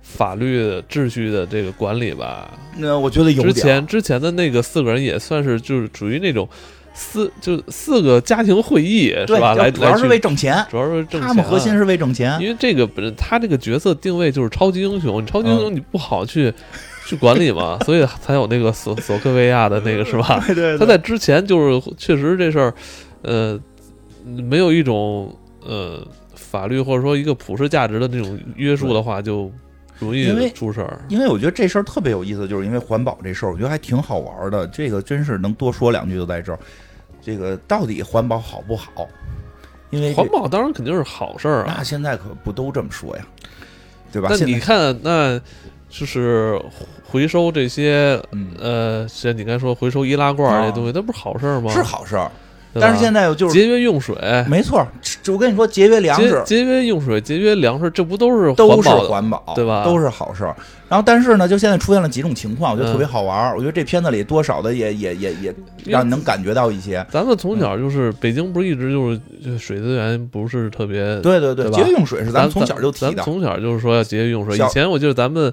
Speaker 2: 法律秩序的这个管理吧。
Speaker 1: 那我觉得有
Speaker 2: 之前之前的那个四个人也算是就是属于那种四就四个家庭会议是吧？来
Speaker 1: 主要是为挣钱，
Speaker 2: 主要是挣钱。
Speaker 1: 他们核心是为挣钱，
Speaker 2: 因为这个本身他这个角色定位就是超级英雄，你超级英雄你不好去去管理嘛，所以才有那个索索科维亚的那个是吧？<laughs>
Speaker 1: 对，
Speaker 2: 他在之前就是确实这事儿，呃，没有一种呃法律或者说一个普世价值的那种约束的话，就容易出事儿。
Speaker 1: 因为我觉得这事儿特别有意思，就是因为环保这事儿，我觉得还挺好玩的。这个真是能多说两句就在这儿。这个到底环保好不好？因为
Speaker 2: 环保当然肯定是好事儿
Speaker 1: 啊。那现在可不都这么说呀，对吧？
Speaker 2: 那你看，那就是回收这些，呃，像你刚才说回收易拉罐这东西，那不是好事儿吗？
Speaker 1: 是好事儿。但是现在就是
Speaker 2: 节约用水，
Speaker 1: 没错。我跟你说，节约粮食，
Speaker 2: 节约用水，节约粮食，这不都是
Speaker 1: 都是环保，
Speaker 2: 对吧？
Speaker 1: 都是好事儿。然后，但是呢，就现在出现了几种情况，我觉得特别好玩儿。我觉得这片子里多少的也也也也让你能感觉到一些。
Speaker 2: 咱们从小就是北京，不是一直就是水资源不是特别，
Speaker 1: 对对对，节约用水是咱们从小就提
Speaker 2: 的。从小就是说要节约用水。以前我记得咱们。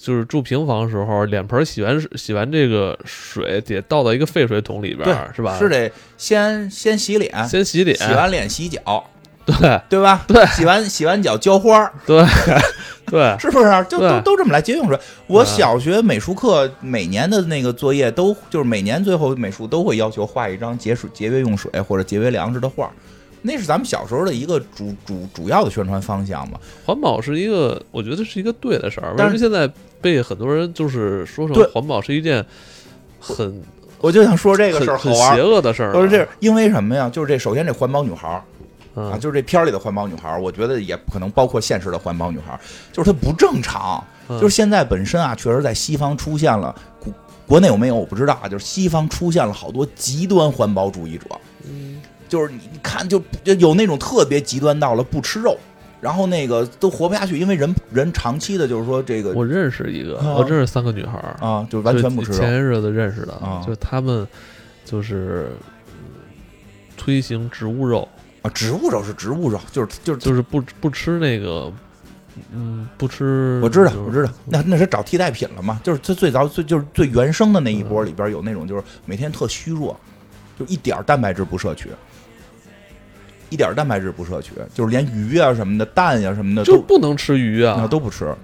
Speaker 2: 就是住平房的时候，脸盆洗完洗完这个水得倒到一个废水桶里边，是吧？
Speaker 1: 是得先先洗脸，
Speaker 2: 先洗脸，
Speaker 1: 洗完脸洗脚，
Speaker 2: 对
Speaker 1: 对吧？
Speaker 2: 对，
Speaker 1: 洗完洗完脚浇花，
Speaker 2: 对对，
Speaker 1: 是不是？就都都这么来节约用水。我小学美术课每年的那个作业都就是每年最后美术都会要求画一张节水节约用水或者节约粮食的画。那是咱们小时候的一个主主主要的宣传方向嘛？
Speaker 2: 环保是一个，我觉得是一个对的事儿。但是现在被很多人就是说成环保是一件很，
Speaker 1: 我就想说这个事儿
Speaker 2: 很邪恶的事儿。
Speaker 1: 是这，因为什么呀？就是这，首先这环保女孩儿啊，就是这片儿里的环保女孩儿，我觉得也可能包括现实的环保女孩儿，就是她不正常。就是现在本身啊，确实在西方出现了，国国内有没有我不知道啊。就是西方出现了好多极端环保主义者。
Speaker 2: 嗯。
Speaker 1: 就是你看，就就有那种特别极端到了不吃肉，然后那个都活不下去，因为人人长期的，就是说这个。
Speaker 2: 我认识一个，我认识三个女孩
Speaker 1: 啊，就完全不吃肉。
Speaker 2: 前些日子认识的啊，就他们就是推行植物肉
Speaker 1: 啊，植物肉是植物肉，就是就是
Speaker 2: 就是不不吃那个，嗯，不吃。
Speaker 1: 我知道，我知道，那那是找替代品了嘛？就是最最早最就是最原生的那一波里边有那种，就是每天特虚弱，就一点蛋白质不摄取。一点蛋白质不摄取，就是连鱼啊什么的、蛋呀什么的
Speaker 2: 就不能吃鱼啊，
Speaker 1: 都不吃，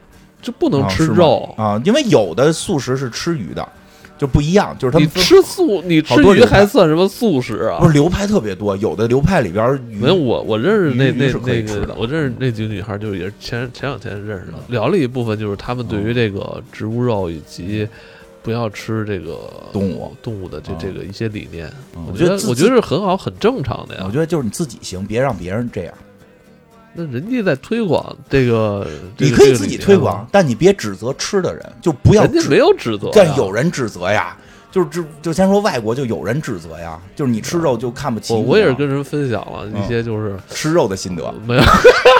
Speaker 2: 就不能吃肉
Speaker 1: 啊，因为有的素食是吃鱼的，就不一样，就是他们
Speaker 2: 吃素，你吃鱼还算什么素食啊？
Speaker 1: 不是流派特别多，有的流派里边
Speaker 2: 没有我我认识那那那个，我认识那几个女孩，就是也是前前两天认识的，聊了一部分，就是他们对于这个植物肉以及。不要吃这个
Speaker 1: 动物
Speaker 2: 动物的这这个一些理念，我觉得我觉得是很好很正常的呀。
Speaker 1: 我觉得就是你自己行，别让别人这样。
Speaker 2: 那人家在推广这个，
Speaker 1: 你可以自己推广，但你别指责吃的人，就不要。
Speaker 2: 人家没有指责，
Speaker 1: 但有人指责呀。就是就就先说外国，就有人指责呀。就是你吃肉就看不起。
Speaker 2: 我我也是跟人分享了一些，就是
Speaker 1: 吃肉的心得。
Speaker 2: 没有，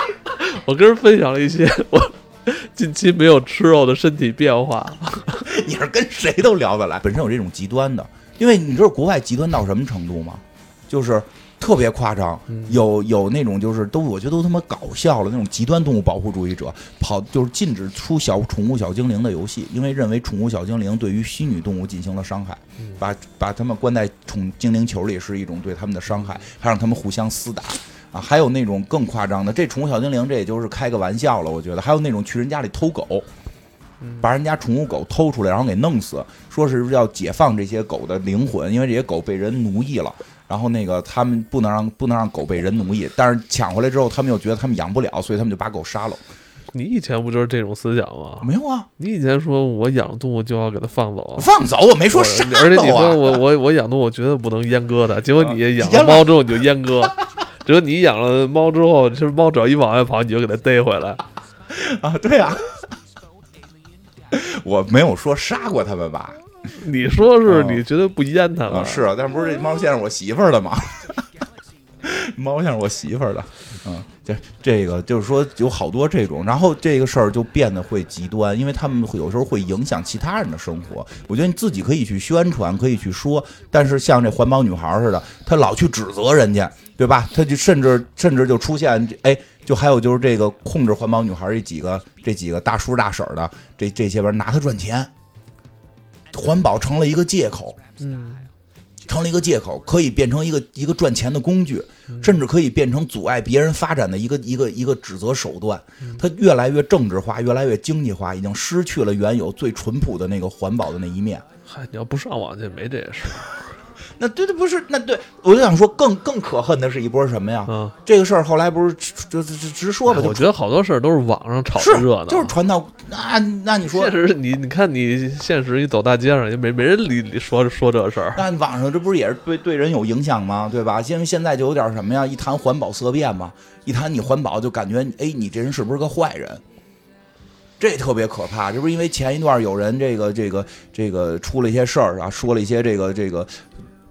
Speaker 2: <laughs> 我跟人分享了一些我。<laughs> 近期没有吃肉的身体变化，<laughs>
Speaker 1: 你是跟谁都聊得来。本身有这种极端的，因为你知道国外极端到什么程度吗？就是特别夸张，有有那种就是都我觉得都他妈搞笑了那种极端动物保护主义者，跑就是禁止出小宠物小精灵的游戏，因为认为宠物小精灵对于虚拟动物进行了伤害，把把他们关在宠精灵球里是一种对他们的伤害，还让他们互相厮打。啊，还有那种更夸张的，这宠物小精灵这也就是开个玩笑了，我觉得。还有那种去人家里偷狗，把人家宠物狗偷出来，然后给弄死，说是要解放这些狗的灵魂，因为这些狗被人奴役了。然后那个他们不能让不能让狗被人奴役，但是抢回来之后，他们又觉得他们养不了，所以他们就把狗杀了。
Speaker 2: 你以前不就是这种思想吗？
Speaker 1: 没有啊，
Speaker 2: 你以前说我养动物就要给它放走，
Speaker 1: 放走我没说杀，
Speaker 2: 而且你说我我我养动物绝对不能阉割的，结果你养了猫之后你就阉割。<laughs> 只有你养了猫之后，就是猫只要一往外跑，你就给它逮回来
Speaker 1: 啊！对呀，我没有说杀过他们吧？
Speaker 2: 你说是你绝对不阉它们？
Speaker 1: 是啊，但不是这猫现在我媳妇儿的吗？<laughs> 猫像是我媳妇儿的，嗯，这这个就是说有好多这种，然后这个事儿就变得会极端，因为他们有时候会影响其他人的生活。我觉得你自己可以去宣传，可以去说，但是像这环保女孩似的，她老去指责人家，对吧？他就甚至甚至就出现，哎，就还有就是这个控制环保女孩这几个这几个大叔大婶的这这些人拿他赚钱，环保成了一个借口，
Speaker 2: 嗯。
Speaker 1: 成了一个借口，可以变成一个一个赚钱的工具，甚至可以变成阻碍别人发展的一个一个一个指责手段。它越来越政治化，越来越经济化，已经失去了原有最淳朴的那个环保的那一面。
Speaker 2: 嗨，你要不上网去，没这事。
Speaker 1: 那对对不是那对，我就想说更更可恨的是一波什么呀？嗯，这个事儿后来不是就就直说吧？
Speaker 2: 我觉得好多事儿都是网上炒热闹，
Speaker 1: 就是传到那那你说，
Speaker 2: 现实你你看你现实一走大街上也没没人理理说说这事儿。
Speaker 1: 那网上这不是也是对对人有影响吗？对吧？因为现在就有点什么呀？一谈环保色变嘛，一谈你环保就感觉哎，你这人是不是个坏人？这特别可怕。这不是因为前一段有人这个这个这个出了一些事儿啊，说了一些这个这个。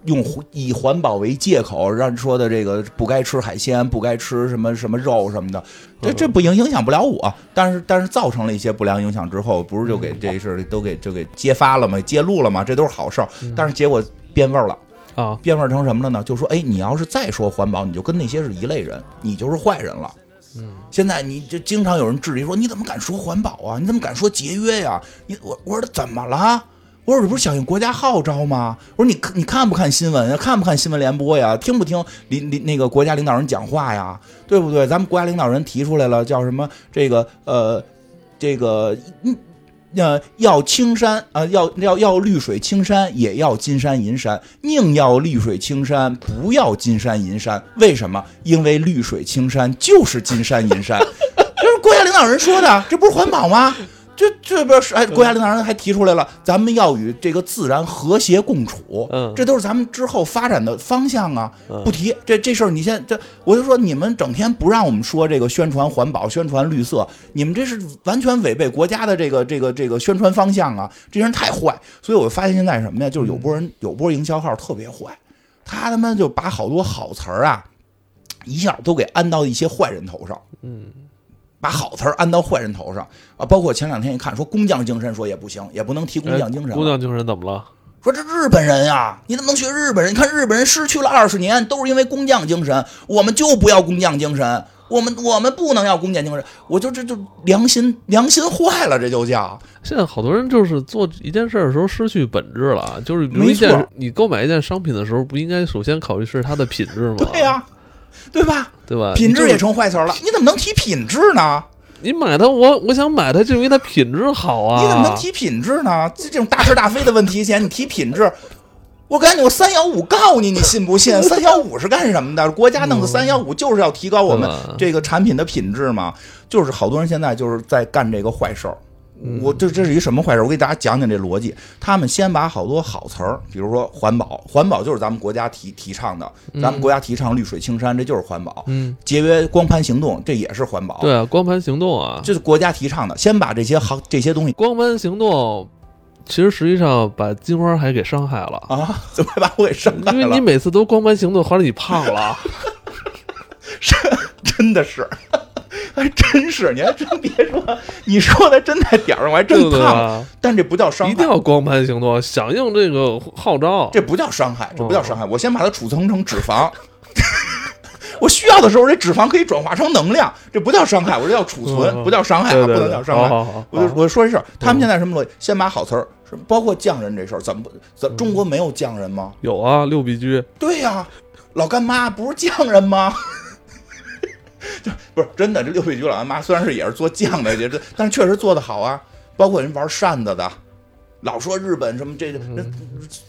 Speaker 1: 用以环保为借口，让说的这个不该吃海鲜，不该吃什么什么肉什么的，这这不影影响不了我，但是但是造成了一些不良影响之后，不是就给这事都给就给揭发了吗？揭露了吗？这都是好事儿，但是结果变味儿了
Speaker 2: 啊，
Speaker 1: 变味儿成什么了呢？就说哎，你要是再说环保，你就跟那些是一类人，你就是坏人了。
Speaker 2: 嗯，
Speaker 1: 现在你就经常有人质疑说，你怎么敢说环保啊？你怎么敢说节约呀？你我我说怎么了？我说这不是响应国家号召吗？我说你你看不看新闻呀？看不看新闻联播呀？听不听领领那个国家领导人讲话呀？对不对？咱们国家领导人提出来了，叫什么？这个呃，这个嗯呃要青山啊，要要要绿水青山，也要金山银山，宁要绿水青山，不要金山银山。为什么？因为绿水青山就是金山银山，<laughs> 这是国家领导人说的，这不是环保吗？这这边是哎，国家领导人还提出来了，咱们要与这个自然和谐共处，
Speaker 2: 嗯，
Speaker 1: 这都是咱们之后发展的方向啊。不提这这事儿，你先这，我就说你们整天不让我们说这个宣传环保、宣传绿色，你们这是完全违背国家的这个这个这个宣传方向啊！这人太坏，所以我发现现在什么呀？就是有波人有波营销号特别坏，他他妈就把好多好词儿啊，一下都给安到一些坏人头上，
Speaker 2: 嗯。
Speaker 1: 把好词儿安到坏人头上啊！包括前两天一看，说工匠精神，说也不行，也不能提工匠精神。
Speaker 2: 工匠精神怎么了？
Speaker 1: 说这日本人呀，你怎么能学日本人？你看日本人失去了二十年，都是因为工匠精神。我们就不要工匠精神，我们我们不能要工匠精神。我就这就良心良心坏了，这就叫。
Speaker 2: 现在好多人就是做一件事的时候失去本质了，就是一件你购买一件商品的时候，不应该首先考虑是它的品质吗？
Speaker 1: 对呀。对吧？
Speaker 2: 对吧？
Speaker 1: 品质也成坏词了，你怎么能提品质呢？
Speaker 2: 你买它，我我想买它，就因为它品质好啊。
Speaker 1: 你怎么能提品质呢？这这种大是大非的问题前，你提品质，我赶紧我三幺五告你，你信不信？<laughs> 三幺五是干什么的？国家弄的三幺五就是要提高我们这个产品的品质嘛。就是好多人现在就是在干这个坏事儿。我这这是一什么坏事？我给大家讲讲这逻辑。他们先把好多好词儿，比如说环保，环保就是咱们国家提提倡的，咱们国家提倡绿水青山，这就是环保。
Speaker 2: 嗯，
Speaker 1: 节约光盘行动，这也是环保。
Speaker 2: 对啊，光盘行动啊，
Speaker 1: 这是国家提倡的。先把这些好这些东西，
Speaker 2: 光盘行动，其实实际上把金花还给伤害了
Speaker 1: 啊！怎么还把我给伤害
Speaker 2: 了？因为你每次都光盘行动，后来你胖了，<laughs>
Speaker 1: 是真的是。还真是，你还真别说，你说的真在点儿上，我还真胖。但这不叫伤害，
Speaker 2: 一定要光盘行动，响应这个号召。
Speaker 1: 这不叫伤害，这不叫伤害。我先把它储存成脂肪，<laughs> 我需要的时候，这脂肪可以转化成能量。这不叫伤害，我这叫储存，不叫伤害，不能叫伤害。我就我说一事儿，他们现在什么逻辑？先把好词儿，包括匠人这事儿，怎么怎中国没有匠人吗？
Speaker 2: 有啊，六必居。
Speaker 1: 对呀，老干妈不是匠人吗？<laughs> 就不是真的，这六必居老干妈虽然是也是做酱的，也这，但是确实做的好啊。包括人玩扇子的，老说日本什么这这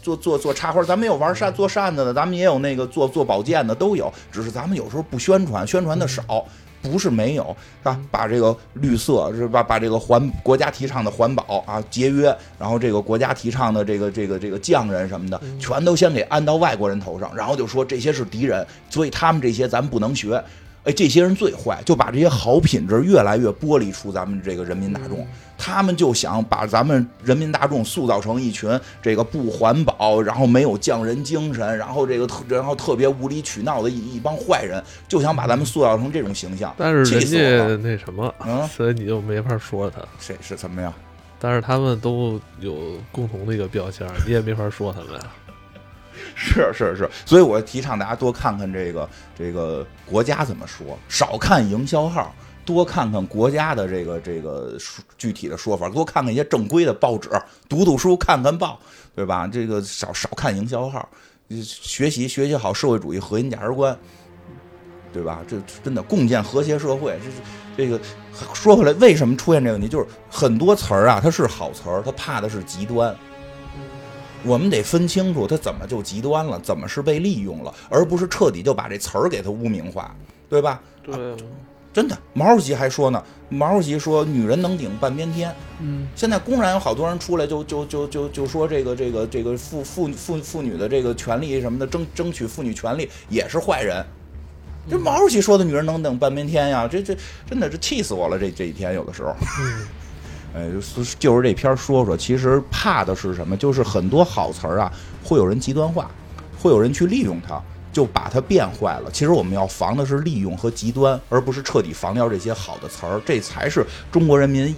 Speaker 1: 做做做插花，咱们也有玩扇做扇子的，咱们也有那个做做宝剑的，都有。只是咱们有时候不宣传，宣传的少，不是没有啊。把这个绿色是吧？把这个环国家提倡的环保啊节约，然后这个国家提倡的这个这个这个匠人什么的，全都先给安到外国人头上，然后就说这些是敌人，所以他们这些咱不能学。哎，这些人最坏，就把这些好品质越来越剥离出咱们这个人民大众。他们就想把咱们人民大众塑造成一群这个不环保，然后没有匠人精神，然后这个特然后特别无理取闹的一一帮坏人，就想把咱们塑造成这种形象。
Speaker 2: 但是人家那什么，嗯，所以你就没法说他。
Speaker 1: 谁是什么呀？
Speaker 2: 但是他们都有共同的一个标签，你也没法说他们呀。
Speaker 1: 是是是，所以我提倡大家多看看这个这个国家怎么说，少看营销号，多看看国家的这个这个具体的说法，多看看一些正规的报纸，读读书，看看报，对吧？这个少少看营销号。学习学习好社会主义核心价值观，对吧？这真的共建和谐社会。这这个说回来，为什么出现这个问题？就是很多词儿啊，它是好词儿，它怕的是极端。我们得分清楚，他怎么就极端了，怎么是被利用了，而不是彻底就把这词儿给他污名化，对吧？
Speaker 2: 对。
Speaker 1: 真的，毛主席还说呢。毛主席说：“女人能顶半边天。”
Speaker 2: 嗯，
Speaker 1: 现在公然有好多人出来，就就就就就说这个这个这个妇妇妇妇女的这个权利什么的，争争取妇女权利也是坏人。这毛主席说的“女人能顶半边天”呀，这这真的是气死我了！这这一天有的时候，哎，就是这篇说说，其实怕的是什么？就是很多好词儿啊，会有人极端化，会有人去利用它。就把它变坏了。其实我们要防的是利用和极端，而不是彻底防掉这些好的词儿。这才是中国人民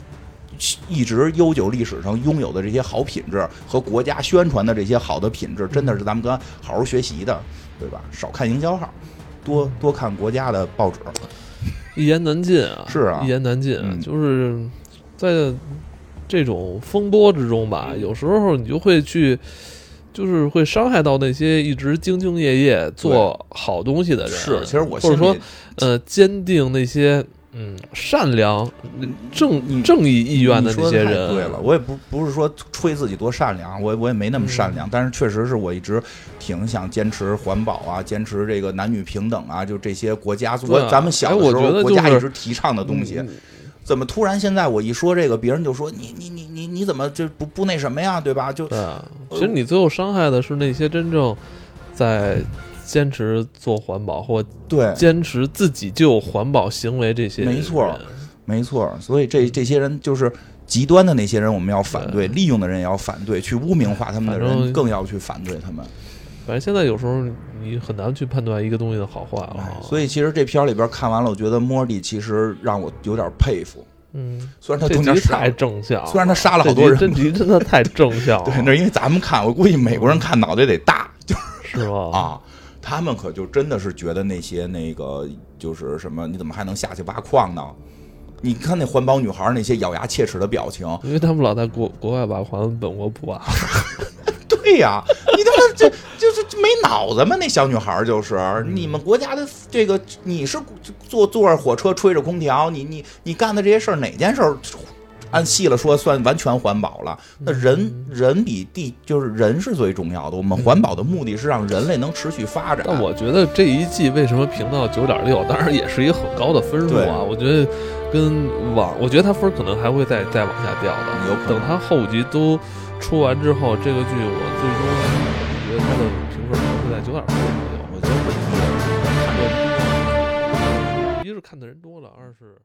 Speaker 1: 一直悠久历史上拥有的这些好品质和国家宣传的这些好的品质，真的是咱们该好好学习的，对吧？少看营销号，多多看国家的报纸。<laughs>
Speaker 2: 一言难尽啊！
Speaker 1: 是啊，
Speaker 2: 一言难尽。就是在这种风波之中吧，有时候你就会去。就是会伤害到那些一直兢兢业业做好东西的人。
Speaker 1: 是，其实我
Speaker 2: 或者说，呃，坚定那些嗯善良、正正义意愿的那些人。
Speaker 1: 对了，我也不不是说吹自己多善良，我我也没那么善良，但是确实是我一直挺想坚持环保啊，坚持这个男女平等啊，就这些国家我咱们小的时候国家一直提倡的东西。怎么突然现在我一说这个，别人就说你你你你你怎么就不不那什么呀，对吧？就
Speaker 2: 对啊，其实你最后伤害的是那些真正在坚持做环保或
Speaker 1: 对
Speaker 2: 坚持自己就有环保行为这些。
Speaker 1: 没错，没错。所以这这些人就是极端的那些人，我们要反对；利用的人也要反对，去污名化他们的人更要去反对他们。
Speaker 2: 反正现在有时候你很难去判断一个东西的好坏了。
Speaker 1: 所以其实这片里边看完了，我觉得莫蒂其实让我有点佩服。
Speaker 2: 嗯，
Speaker 1: 虽然他中间
Speaker 2: 太正向，
Speaker 1: 虽然他杀了好多人，
Speaker 2: 这集真的太正向。<laughs>
Speaker 1: 对，那因为咱们看，我估计美国人看脑袋得大，就是
Speaker 2: 是吧？
Speaker 1: 啊，他们可就真的是觉得那些那个就是什么，你怎么还能下去挖矿呢？你看那环保女孩那些咬牙切齿的表情，
Speaker 2: 因为他们老在国国外挖矿，本国不挖。<laughs>
Speaker 1: 对呀，你他妈这就是没脑子吗？那小女孩就是你们国家的这个，你是坐坐着火车吹着空调，你你你干的这些事儿哪件事儿按细了说算完全环保了？那人人比地就是人是最重要的。我们环保的目的是让人类能持续发展。
Speaker 2: 那我觉得这一季为什么评到九点六？当然也是一个很高的分数啊。我觉得跟往，我觉得他分可能还会再再往下掉的。
Speaker 1: 有可能
Speaker 2: 等他后集都。出完之后，这个剧我最终我觉得它的评分可能会在九点多左右。
Speaker 1: 我觉得会，
Speaker 2: 一是看的人多了，二是。